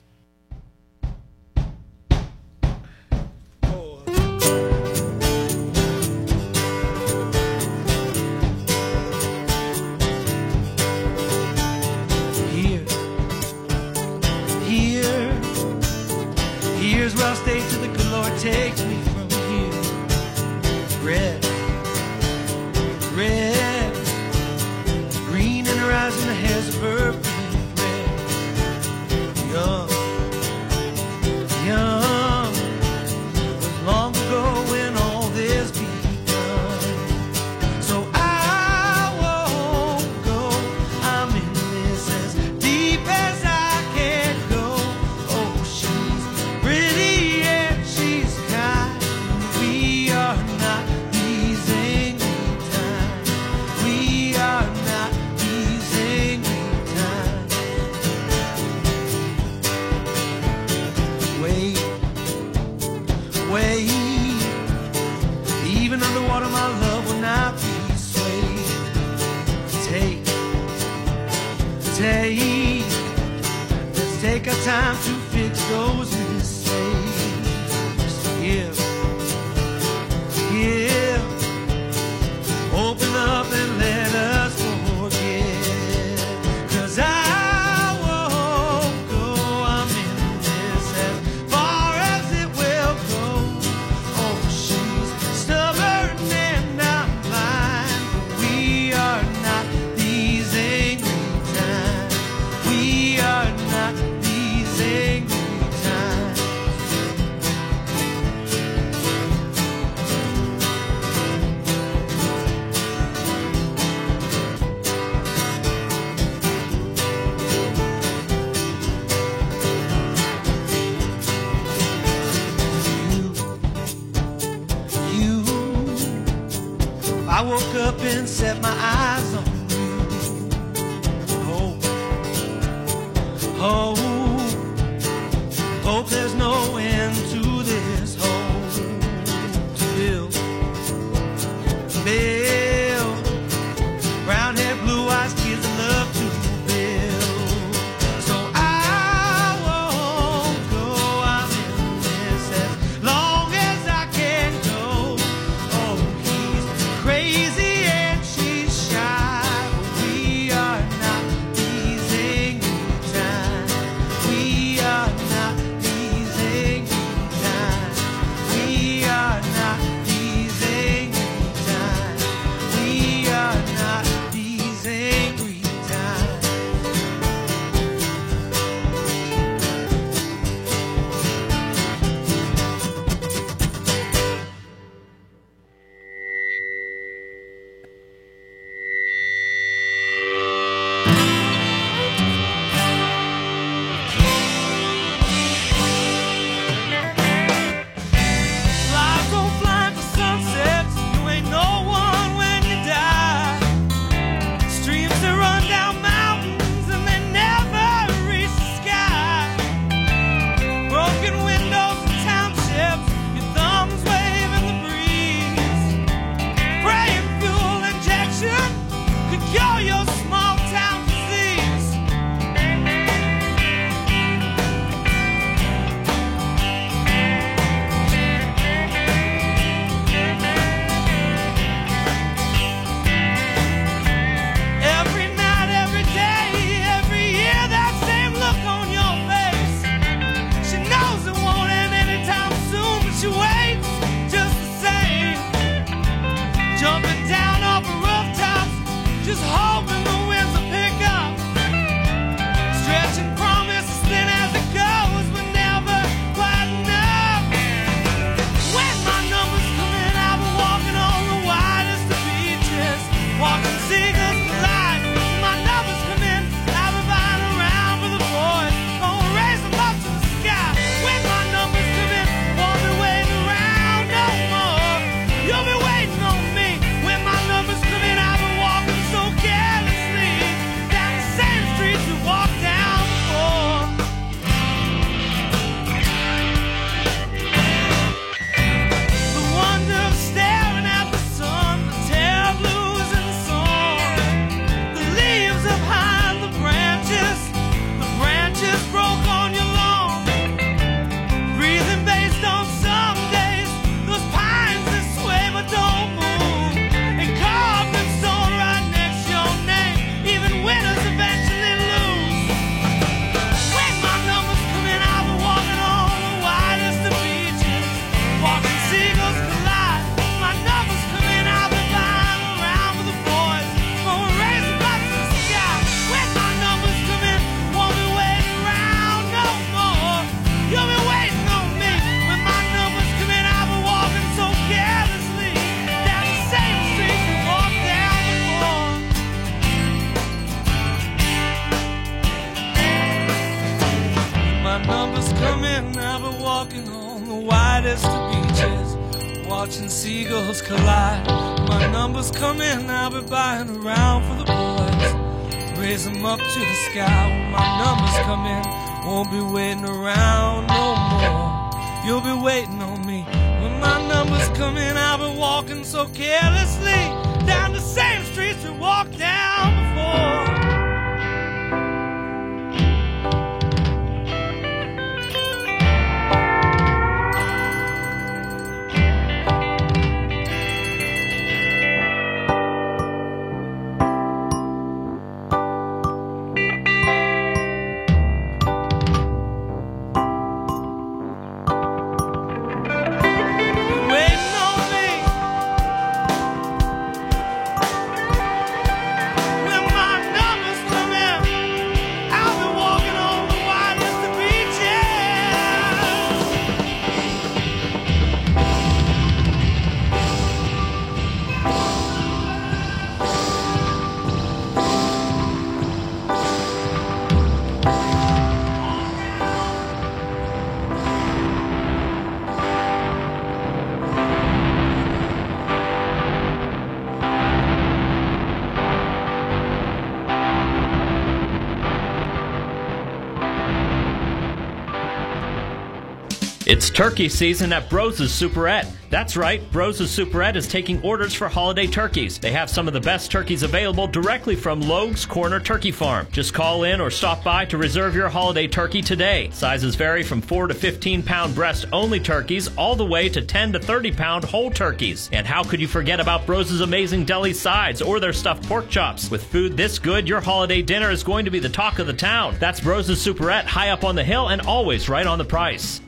It's turkey season at Bros' Superette. That's right, Bros' Superette is taking orders for holiday turkeys. They have some of the best turkeys available directly from Logue's Corner Turkey Farm. Just call in or stop by to reserve your holiday turkey today. Sizes vary from 4 to 15 pound breast only turkeys all the way to 10 to 30 pound whole turkeys. And how could you forget about Bros' amazing deli sides or their stuffed pork chops? With food this good, your holiday dinner is going to be the talk of the town. That's Bros' Superette high up on the hill and always right on the price.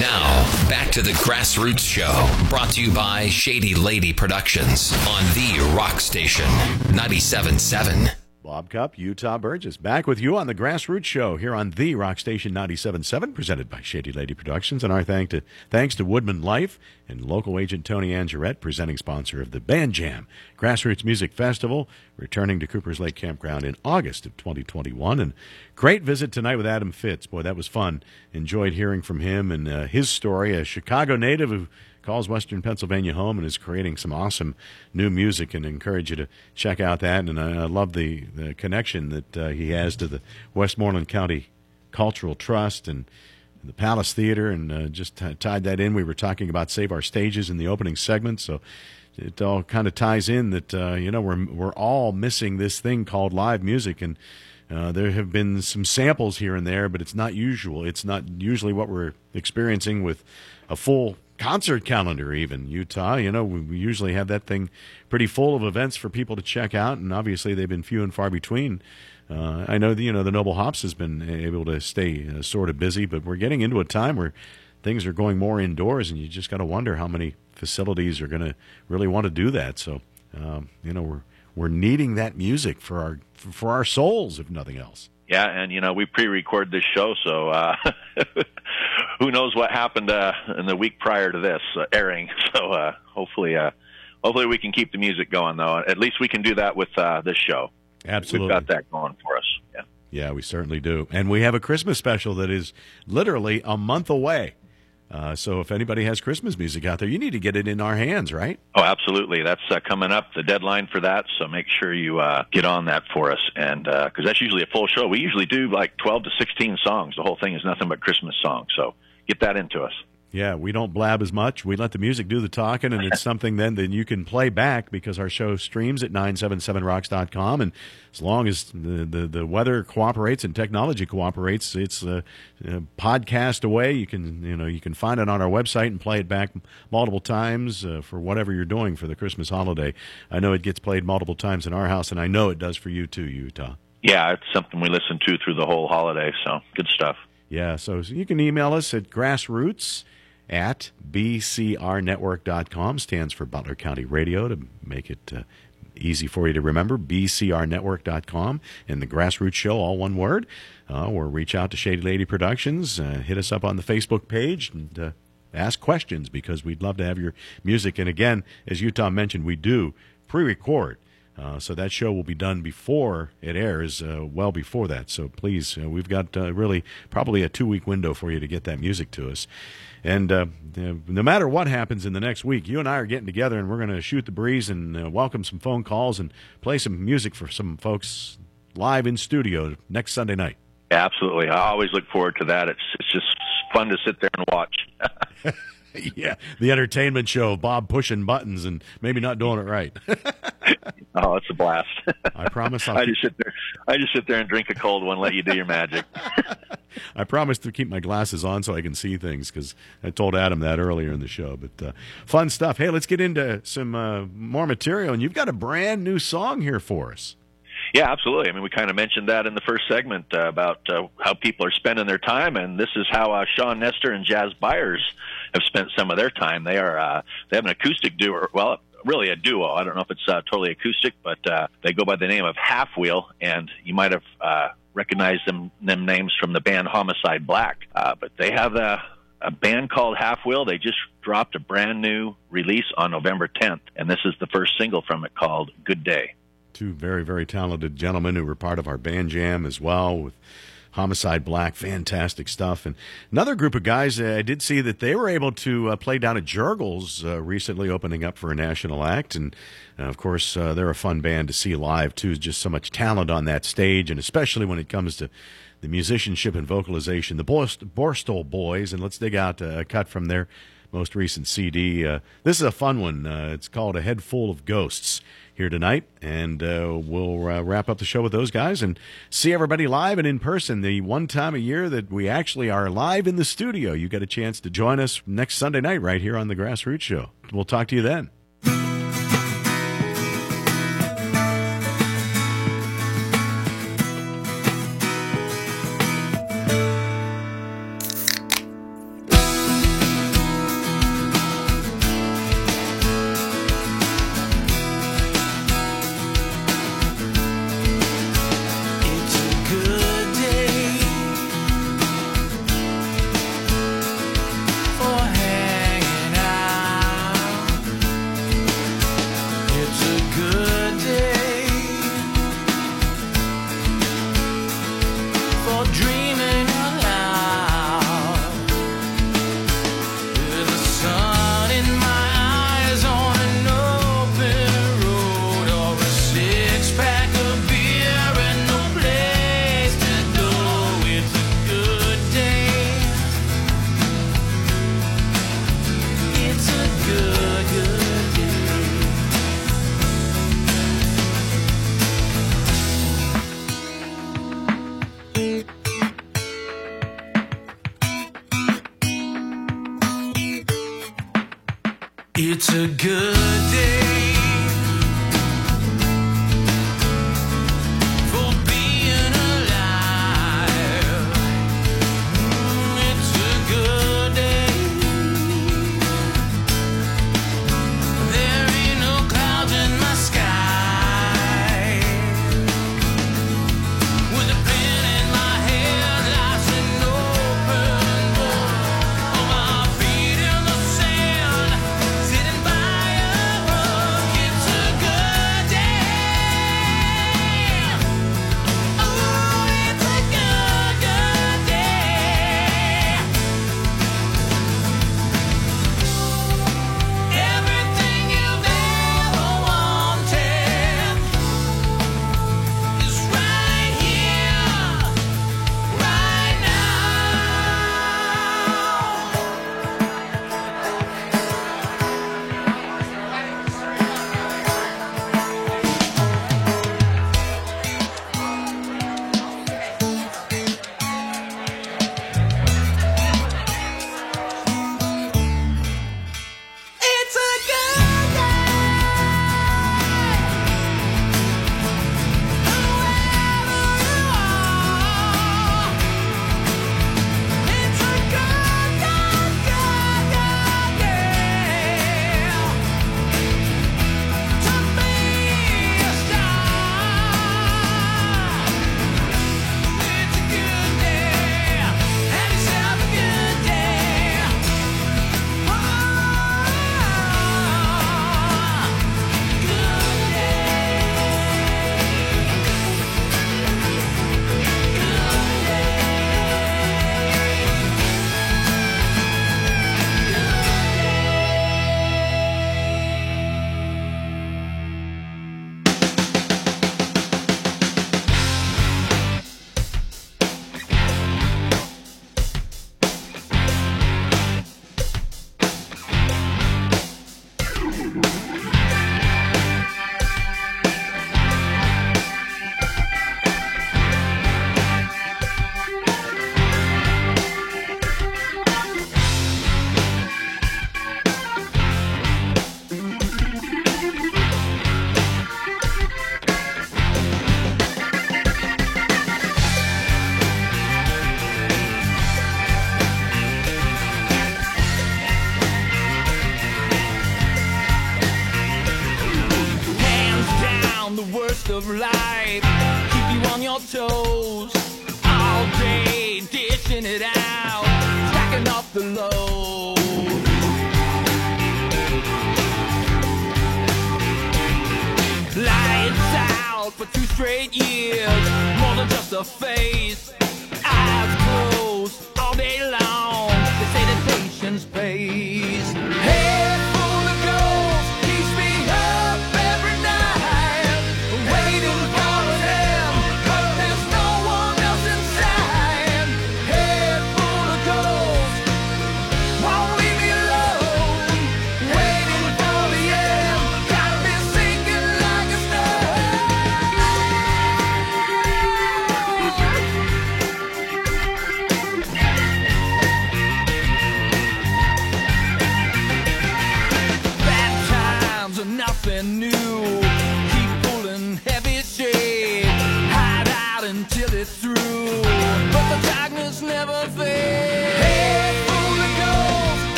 Now, back to the Grassroots Show, brought to you by Shady Lady Productions on the Rock Station 97.7. Bob Cup, Utah Burgess, back with you on the Grassroots Show here on the Rock Station 97.7, presented by Shady Lady Productions. And our thank to, thanks to WoodmenLife and local agent Tony Angerette, presenting sponsor of the Band Jam Grassroots Music Festival, returning to Cooper's Lake Campground in August of 2021. And great visit tonight with Adam Fitz. Boy, that was fun. Enjoyed hearing from him and uh, his story, a Chicago native who calls Western Pennsylvania home and is creating some awesome new music and encourage you to check out that. And I, I love the, the connection that uh, he has to the Westmoreland County Cultural Trust and the Palace Theater and uh, just t- tied that in. We were talking about Save Our Stages in the opening segment. So it all kind of ties in that, uh, you know, we're, we're all missing this thing called live music. And uh, there have been some samples here and there, but it's not usual. It's not usually what we're experiencing with a full concert calendar even. Utah you know we, usually have that thing pretty full of events for people to check out and obviously they've been few and far between. Uh, i know the, you know the noble hops has been able to stay uh, sort of busy but we're getting into a time where things are going more indoors and you just got to wonder how many facilities are going to really want to do that. So um, you know we're we're needing that music for our for our souls if nothing else Yeah, and you know we pre-record this show, so uh, who knows what happened uh, in the week prior to this uh, airing. So uh, hopefully, uh, hopefully we can keep the music going. Though at least we can do that with uh, this show. absolutely We've got that going for us. Yeah. Yeah, we certainly do. And we have a Christmas special that is literally a month away. Uh, so if anybody has Christmas music out there, you need to get it in our hands, right? Oh, absolutely. That's uh, coming up. The deadline for that. So make sure you uh, get on that for us, and because that's usually a full show. We usually do like twelve to sixteen songs. The whole thing is nothing but Christmas songs. So get that into us. Yeah, we don't blab as much. We let the music do the talking, and it's something then that you can play back because our show streams at 977rocks.com. And as long as the, the, the weather cooperates and technology cooperates, it's a, a podcast away. You can you know you can find it on our website and play it back multiple times uh, for whatever you're doing for the Christmas holiday. I know it gets played multiple times in our house, and I know it does for you too, Utah. Yeah, it's something we listen to through the whole holiday. So good stuff. Yeah, so you can email us at grassroots at bcrnetwork.com. Stands for Butler County Radio to make it uh, easy for you to remember. bcrnetwork.com and the Grassroots Show, all one word. Uh, or reach out to Shady Lady Productions. Uh, hit us up on the Facebook page and uh, ask questions because we'd love to have your music. And again, as Utah mentioned, we do pre record Uh, so that show will be done before it airs, uh, well before that. So please, uh, we've got uh, really probably a two week window for you to get that music to us. And uh, no matter what happens in the next week, you and I are getting together and we're going to shoot the breeze and uh, welcome some phone calls and play some music for some folks live in studio next Sunday night. Absolutely. I always look forward to that. It's it's just fun to sit there and watch. yeah, the entertainment show, Bob pushing buttons and maybe not doing it right. oh, it's a blast. I promise I'll I just sit there. I just sit there and drink a cold one, let you do your magic. I promise to keep my glasses on so I can see things because I told Adam that earlier in the show. But uh, fun stuff. Hey, let's get into some uh, more material. And you've got a brand new song here for us. Yeah, absolutely. I mean, we kind of mentioned that in the first segment uh, about uh, how people are spending their time, and this is how uh, Sean Nestor and Jazz Byers have spent some of their time. They are uh, they have an acoustic duo. Well, really a duo. I don't know if it's uh, totally acoustic, but uh, they go by the name of Half Wheel, and you might have uh, recognized them them names from the band Homicide Black. Uh, but they have a a band called Half Wheel. They just dropped a brand new release on November 10th, and this is the first single from it called Good Day. Two very, very talented gentlemen who were part of our band jam as well with Homicide Black. Fantastic stuff. And another group of guys, uh, I did see that they were able to uh, play down at Jergel's uh, recently, opening up for a national act. And uh, of course, uh, they're a fun band to see live, too. Just so much talent on that stage, and especially when it comes to the musicianship and vocalization. The Borstal Boys, and let's dig out a cut from their most recent CD. Uh, this is a fun one. It's called A Head Full of Ghosts here tonight, and uh, we'll uh, wrap up the show with those guys and see everybody live and in person. The one time a year that we actually are live in the studio. You get a chance to join us next Sunday night right here on the Grassroots Show. We'll talk to you then.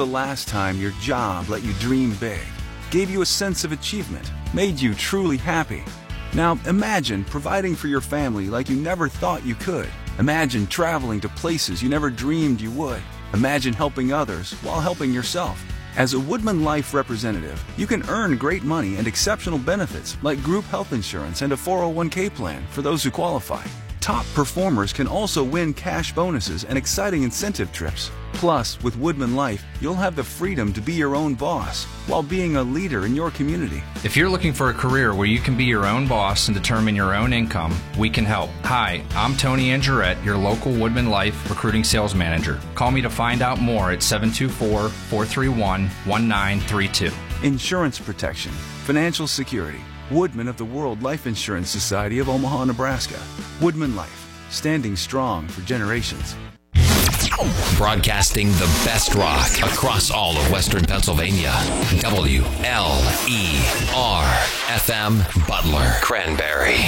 The last time your job let you dream big, gave you a sense of achievement, made you truly happy? Now imagine providing for your family like you never thought you could. Imagine traveling to places you never dreamed you would. Imagine helping others while helping yourself. As a WoodmenLife representative, you can earn great money and exceptional benefits like group health insurance and a 401k plan for those who qualify. Top performers can also win cash bonuses and exciting incentive trips. Plus, with WoodmenLife, you'll have the freedom to be your own boss while being a leader in your community. If you're looking for a career where you can be your own boss and determine your own income, we can help. Hi, I'm Tony Angerette, your local WoodmenLife recruiting sales manager. Call me to find out more at 724 431 1932. Insurance protection, financial security. Woodman of the World Life Insurance Society of Omaha, Nebraska. WoodmenLife, standing strong for generations. Broadcasting the best rock across all of Western Pennsylvania. W L E R FM Butler Cranberry.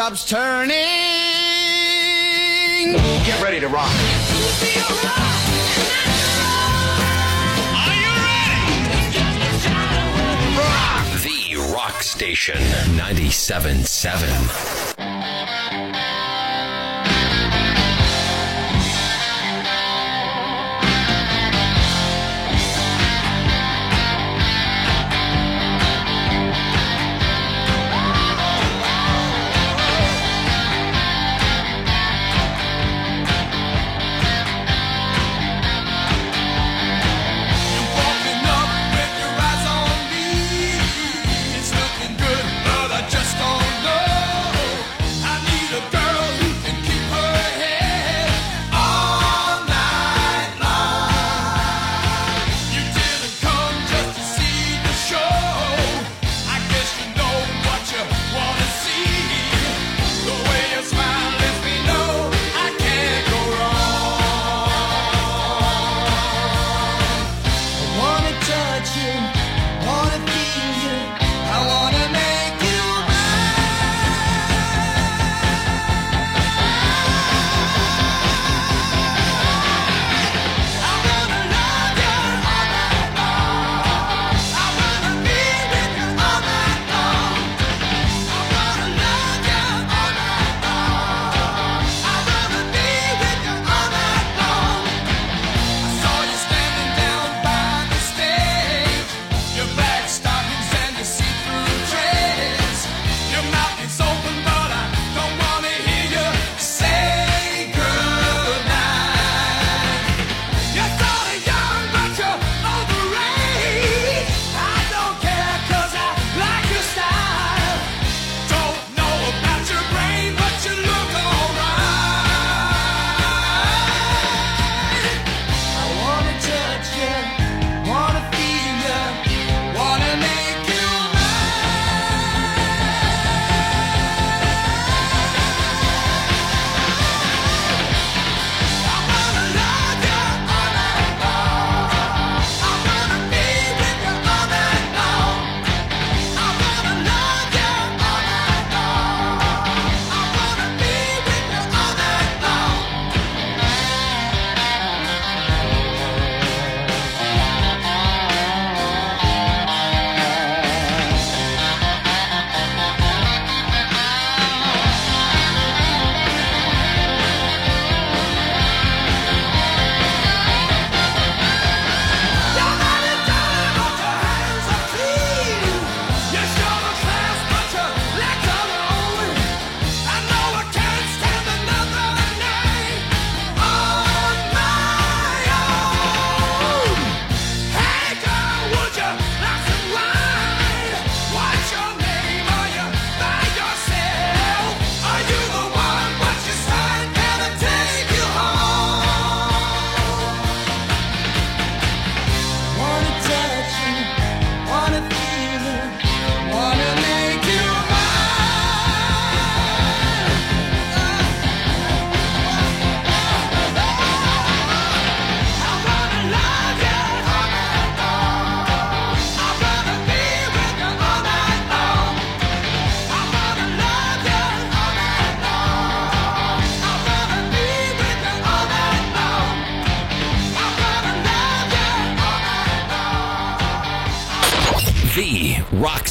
stops turning. Get ready to rock. Rock station 97.7.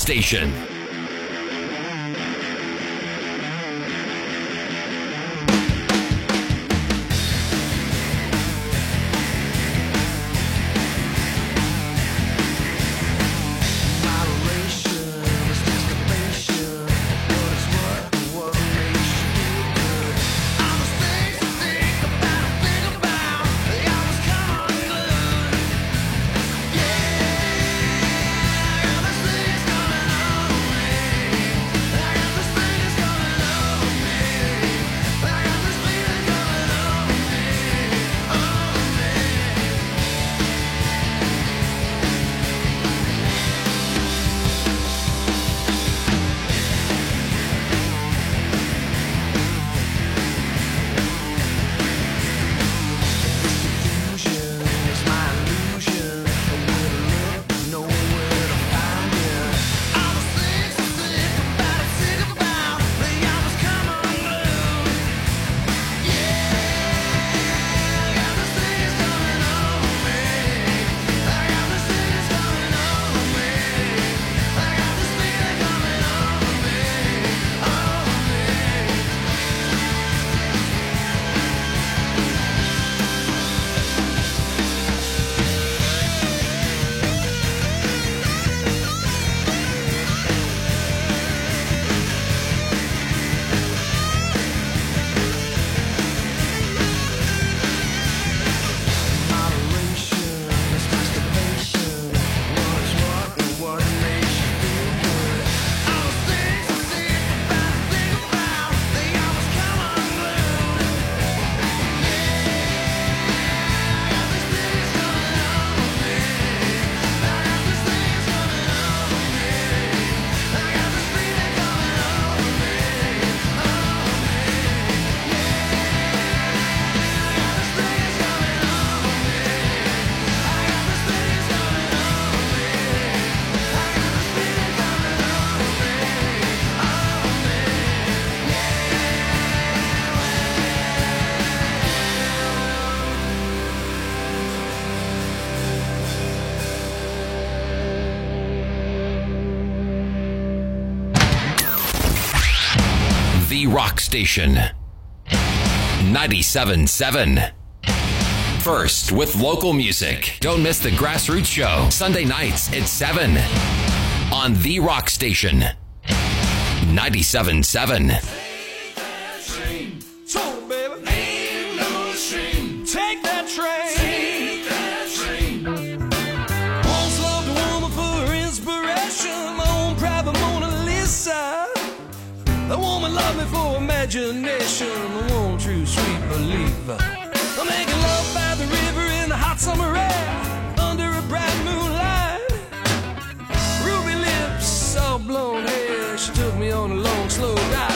station. Rock station. 97.7. First with local music. Don't miss the Grassroots Show, Sunday nights at 7 on the rock station. 97.7. imagination, one true sweet believer. I'm making love by the river in the hot summer air, under a bright moonlight. Ruby lips, soft blonde hair. She took me on a long, slow ride,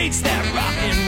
hates that rock and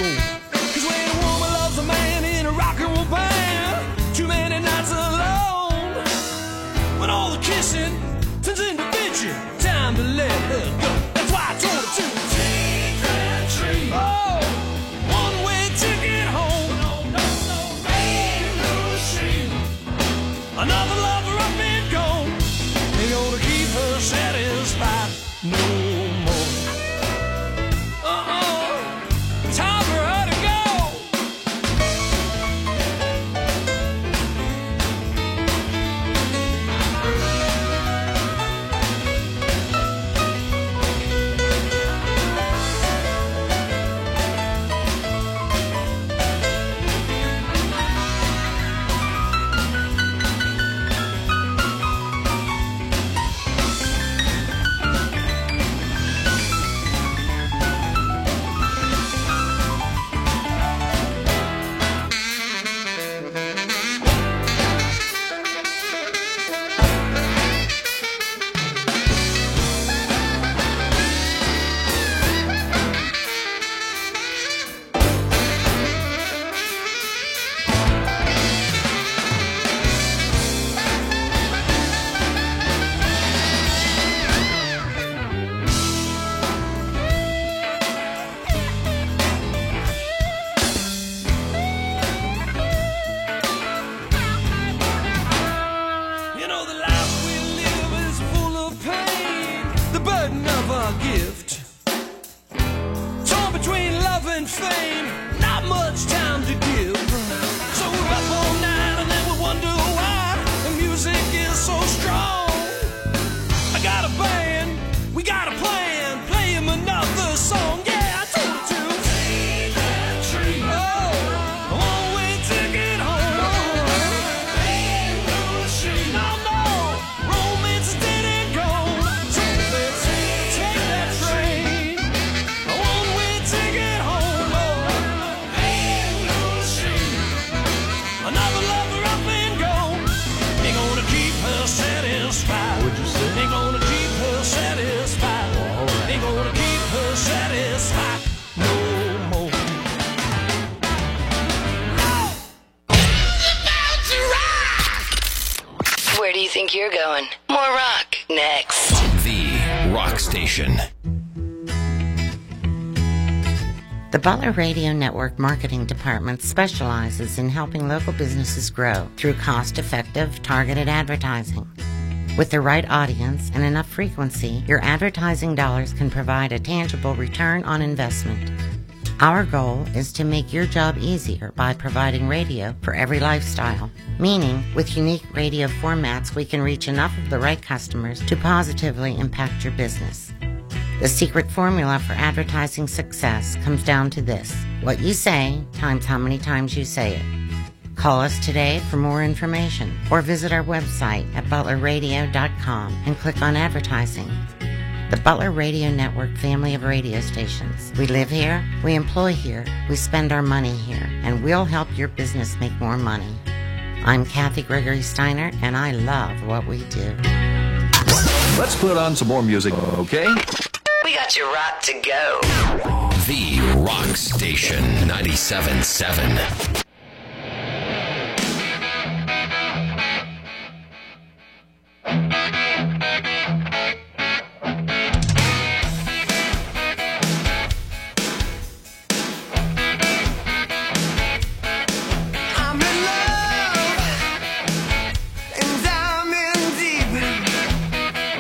Butler Radio Network Marketing Department specializes in helping local businesses grow through cost effective, targeted advertising. With the right audience and enough frequency, your advertising dollars can provide a tangible return on investment. Our goal is to make your job easier by providing radio for every lifestyle. Meaning, with unique radio formats, we can reach enough of the right customers to positively impact your business. The secret formula for advertising success comes down to this what you say times how many times you say it. Call us today for more information or visit our website at butlerradio.com and click on advertising. The Butler Radio Network family of radio stations. We live here, we employ here, we spend our money here, and we'll help your business make more money. I'm Kathy Gregory Steiner, and I love what we do. Let's put on some more music, okay? Got you rock to go. The Rock Station 97.7.